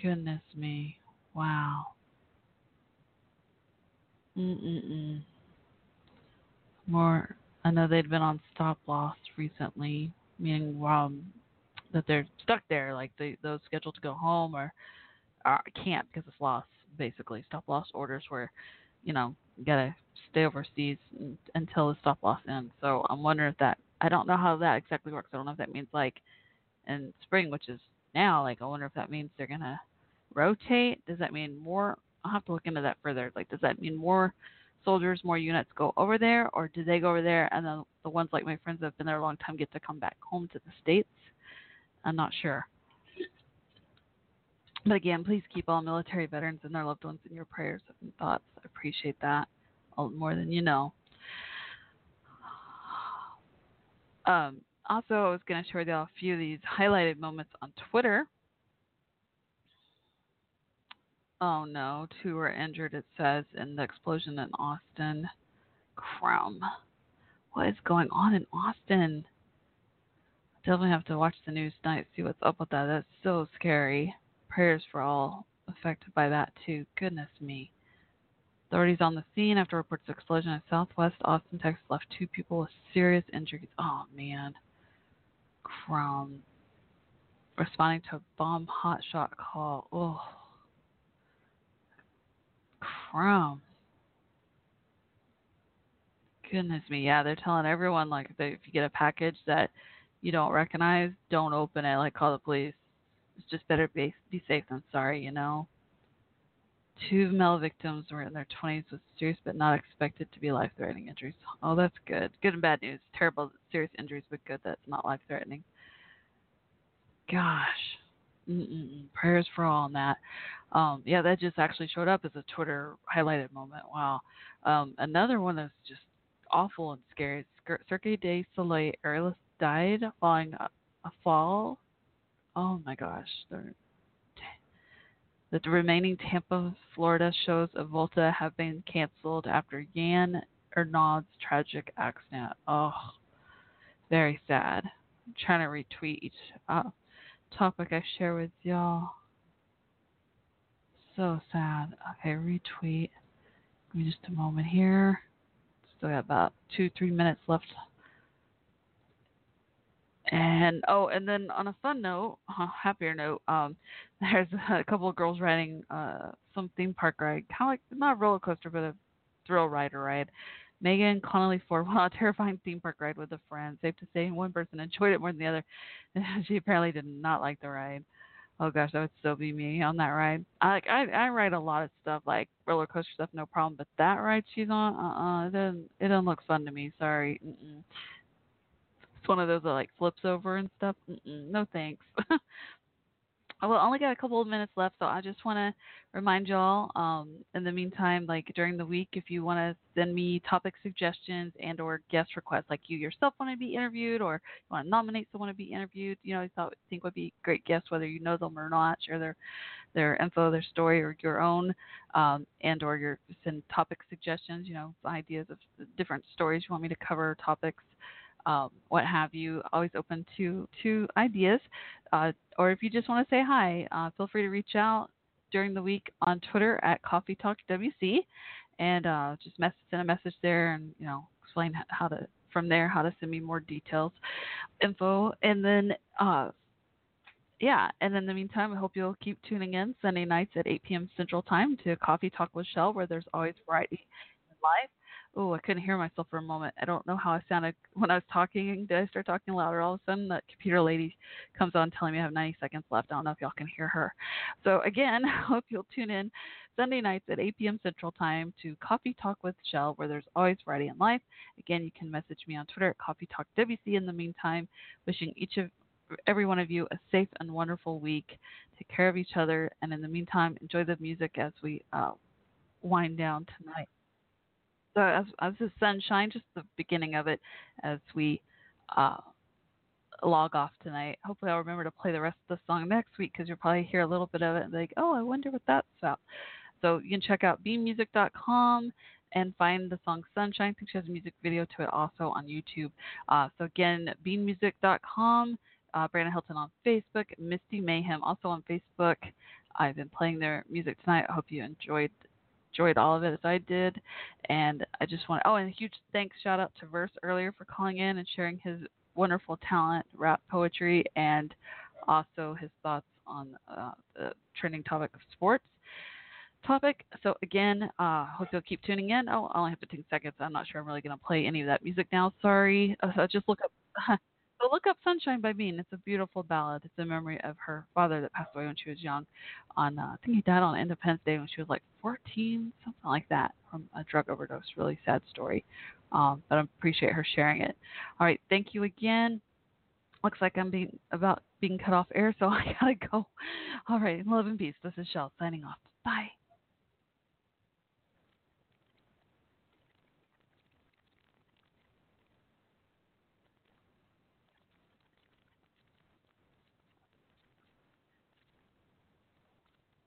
Goodness me. Wow. Mm-mm-mm. More, I know they'd been on stop loss recently, meaning um, that they're stuck there, like they those scheduled to go home or uh, can't because it's loss, basically. Stop loss orders where, you know, gotta stay overseas until the stop loss ends. So I'm wondering if that, I don't know how that exactly works. I don't know if that means like in spring, which is now, like I wonder if that means they're gonna rotate. Does that mean more? I'll have to look into that further. Like, does that mean more soldiers, more units go over there, or do they go over there and then the ones like my friends that have been there a long time get to come back home to the states? I'm not sure. But again, please keep all military veterans and their loved ones in your prayers and thoughts. I appreciate that more than you know. Um, also, I was going to share with y'all a few of these highlighted moments on Twitter. Oh no, two were injured, it says, in the explosion in Austin. Crumb. What is going on in Austin? Definitely have to watch the news tonight, see what's up with that. That's so scary. Prayers for all affected by that, too. Goodness me. Authorities on the scene after reports of explosion in southwest Austin, Texas, left two people with serious injuries. Oh, man. Crumb. Responding to a bomb hotshot call. Oh. Crumb. Goodness me. Yeah, they're telling everyone, like, if you get a package that you don't recognize, don't open it. Like, call the police. It's just better be, be safe than sorry, you know? Two male victims were in their 20s with serious but not expected to be life threatening injuries. Oh, that's good. Good and bad news. Terrible serious injuries, but good that's not life threatening. Gosh. Mm-mm-mm. Prayers for all on that. Um, yeah, that just actually showed up as a Twitter highlighted moment. Wow. Um, another one that's just awful and scary. Cirque du Soleil aerialist died following a, a fall Oh my gosh, they're the remaining Tampa, Florida shows of Volta have been canceled after Yann Arnaud's tragic accident. Oh, very sad. I'm trying to retweet each uh, topic I share with y'all. So sad. Okay, retweet. Give me just a moment here. Still got about two, three minutes left. And oh, and then on a fun note, happier note, um, there's a couple of girls riding uh some theme park ride, kind of like not a roller coaster, but a thrill rider ride. Megan Connolly Ford went on a terrifying theme park ride with a friend. Safe to say, one person enjoyed it more than the other. she apparently did not like the ride. Oh gosh, that would still be me on that ride. I like I I ride a lot of stuff like roller coaster stuff, no problem. But that ride she's on, uh, uh it doesn't it doesn't look fun to me. Sorry. Mm-mm. It's one of those that like flips over and stuff. Mm-mm. No thanks. well, I only got a couple of minutes left, so I just want to remind y'all. Um, in the meantime, like during the week, if you want to send me topic suggestions and or guest requests, like you yourself want to be interviewed or you want to nominate someone to be interviewed, you know, you thought think would be great guests, whether you know them or not, share their their info, their story, or your own, um, and or your send topic suggestions, you know, ideas of different stories you want me to cover, topics um, what have you. Always open to to ideas, uh, or if you just want to say hi, uh, feel free to reach out during the week on Twitter at Coffee Talk WC, and uh, just mess, send a message there, and you know explain how to from there how to send me more details, info, and then. Uh, yeah, and in the meantime, I hope you'll keep tuning in Sunday nights at 8 p.m. Central Time to Coffee Talk with Shell, where there's always variety in life oh, I couldn't hear myself for a moment. I don't know how I sounded when I was talking. Did I start talking louder? All of a sudden, the computer lady comes on telling me I have 90 seconds left. I don't know if y'all can hear her. So, again, hope you'll tune in Sunday nights at 8 p.m. Central Time to Coffee Talk with Shell, where there's always variety in life. Again, you can message me on Twitter at Coffee Talk WC. In the meantime, wishing each of every one of you a safe and wonderful week. Take care of each other, and in the meantime, enjoy the music as we uh, wind down tonight so as as the sunshine, just the beginning of it, as we uh, log off tonight. Hopefully, I'll remember to play the rest of the song next week because you'll probably hear a little bit of it and be like, "Oh, I wonder what that's about." So you can check out beanmusic.com and find the song Sunshine. I think she has a music video to it also on YouTube. Uh, so again, beanmusic.com. Uh, Brandon Hilton on Facebook, Misty Mayhem also on Facebook. I've been playing their music tonight. I hope you enjoyed enjoyed all of it as I did. And I just want oh, and a huge thanks shout out to Verse earlier for calling in and sharing his wonderful talent, rap poetry, and also his thoughts on uh, the trending topic of sports topic. So again, uh, hope you'll keep tuning in. Oh, I only have 15 seconds. I'm not sure I'm really going to play any of that music now. Sorry. Uh, so just look up So look up Sunshine by Bean. It's a beautiful ballad. It's a memory of her father that passed away when she was young. On uh, I think he died on Independence Day when she was like 14, something like that, from a drug overdose. Really sad story. Um, but I appreciate her sharing it. All right, thank you again. Looks like I'm being about being cut off air, so I gotta go. All right, love and peace. This is Shell signing off. Bye.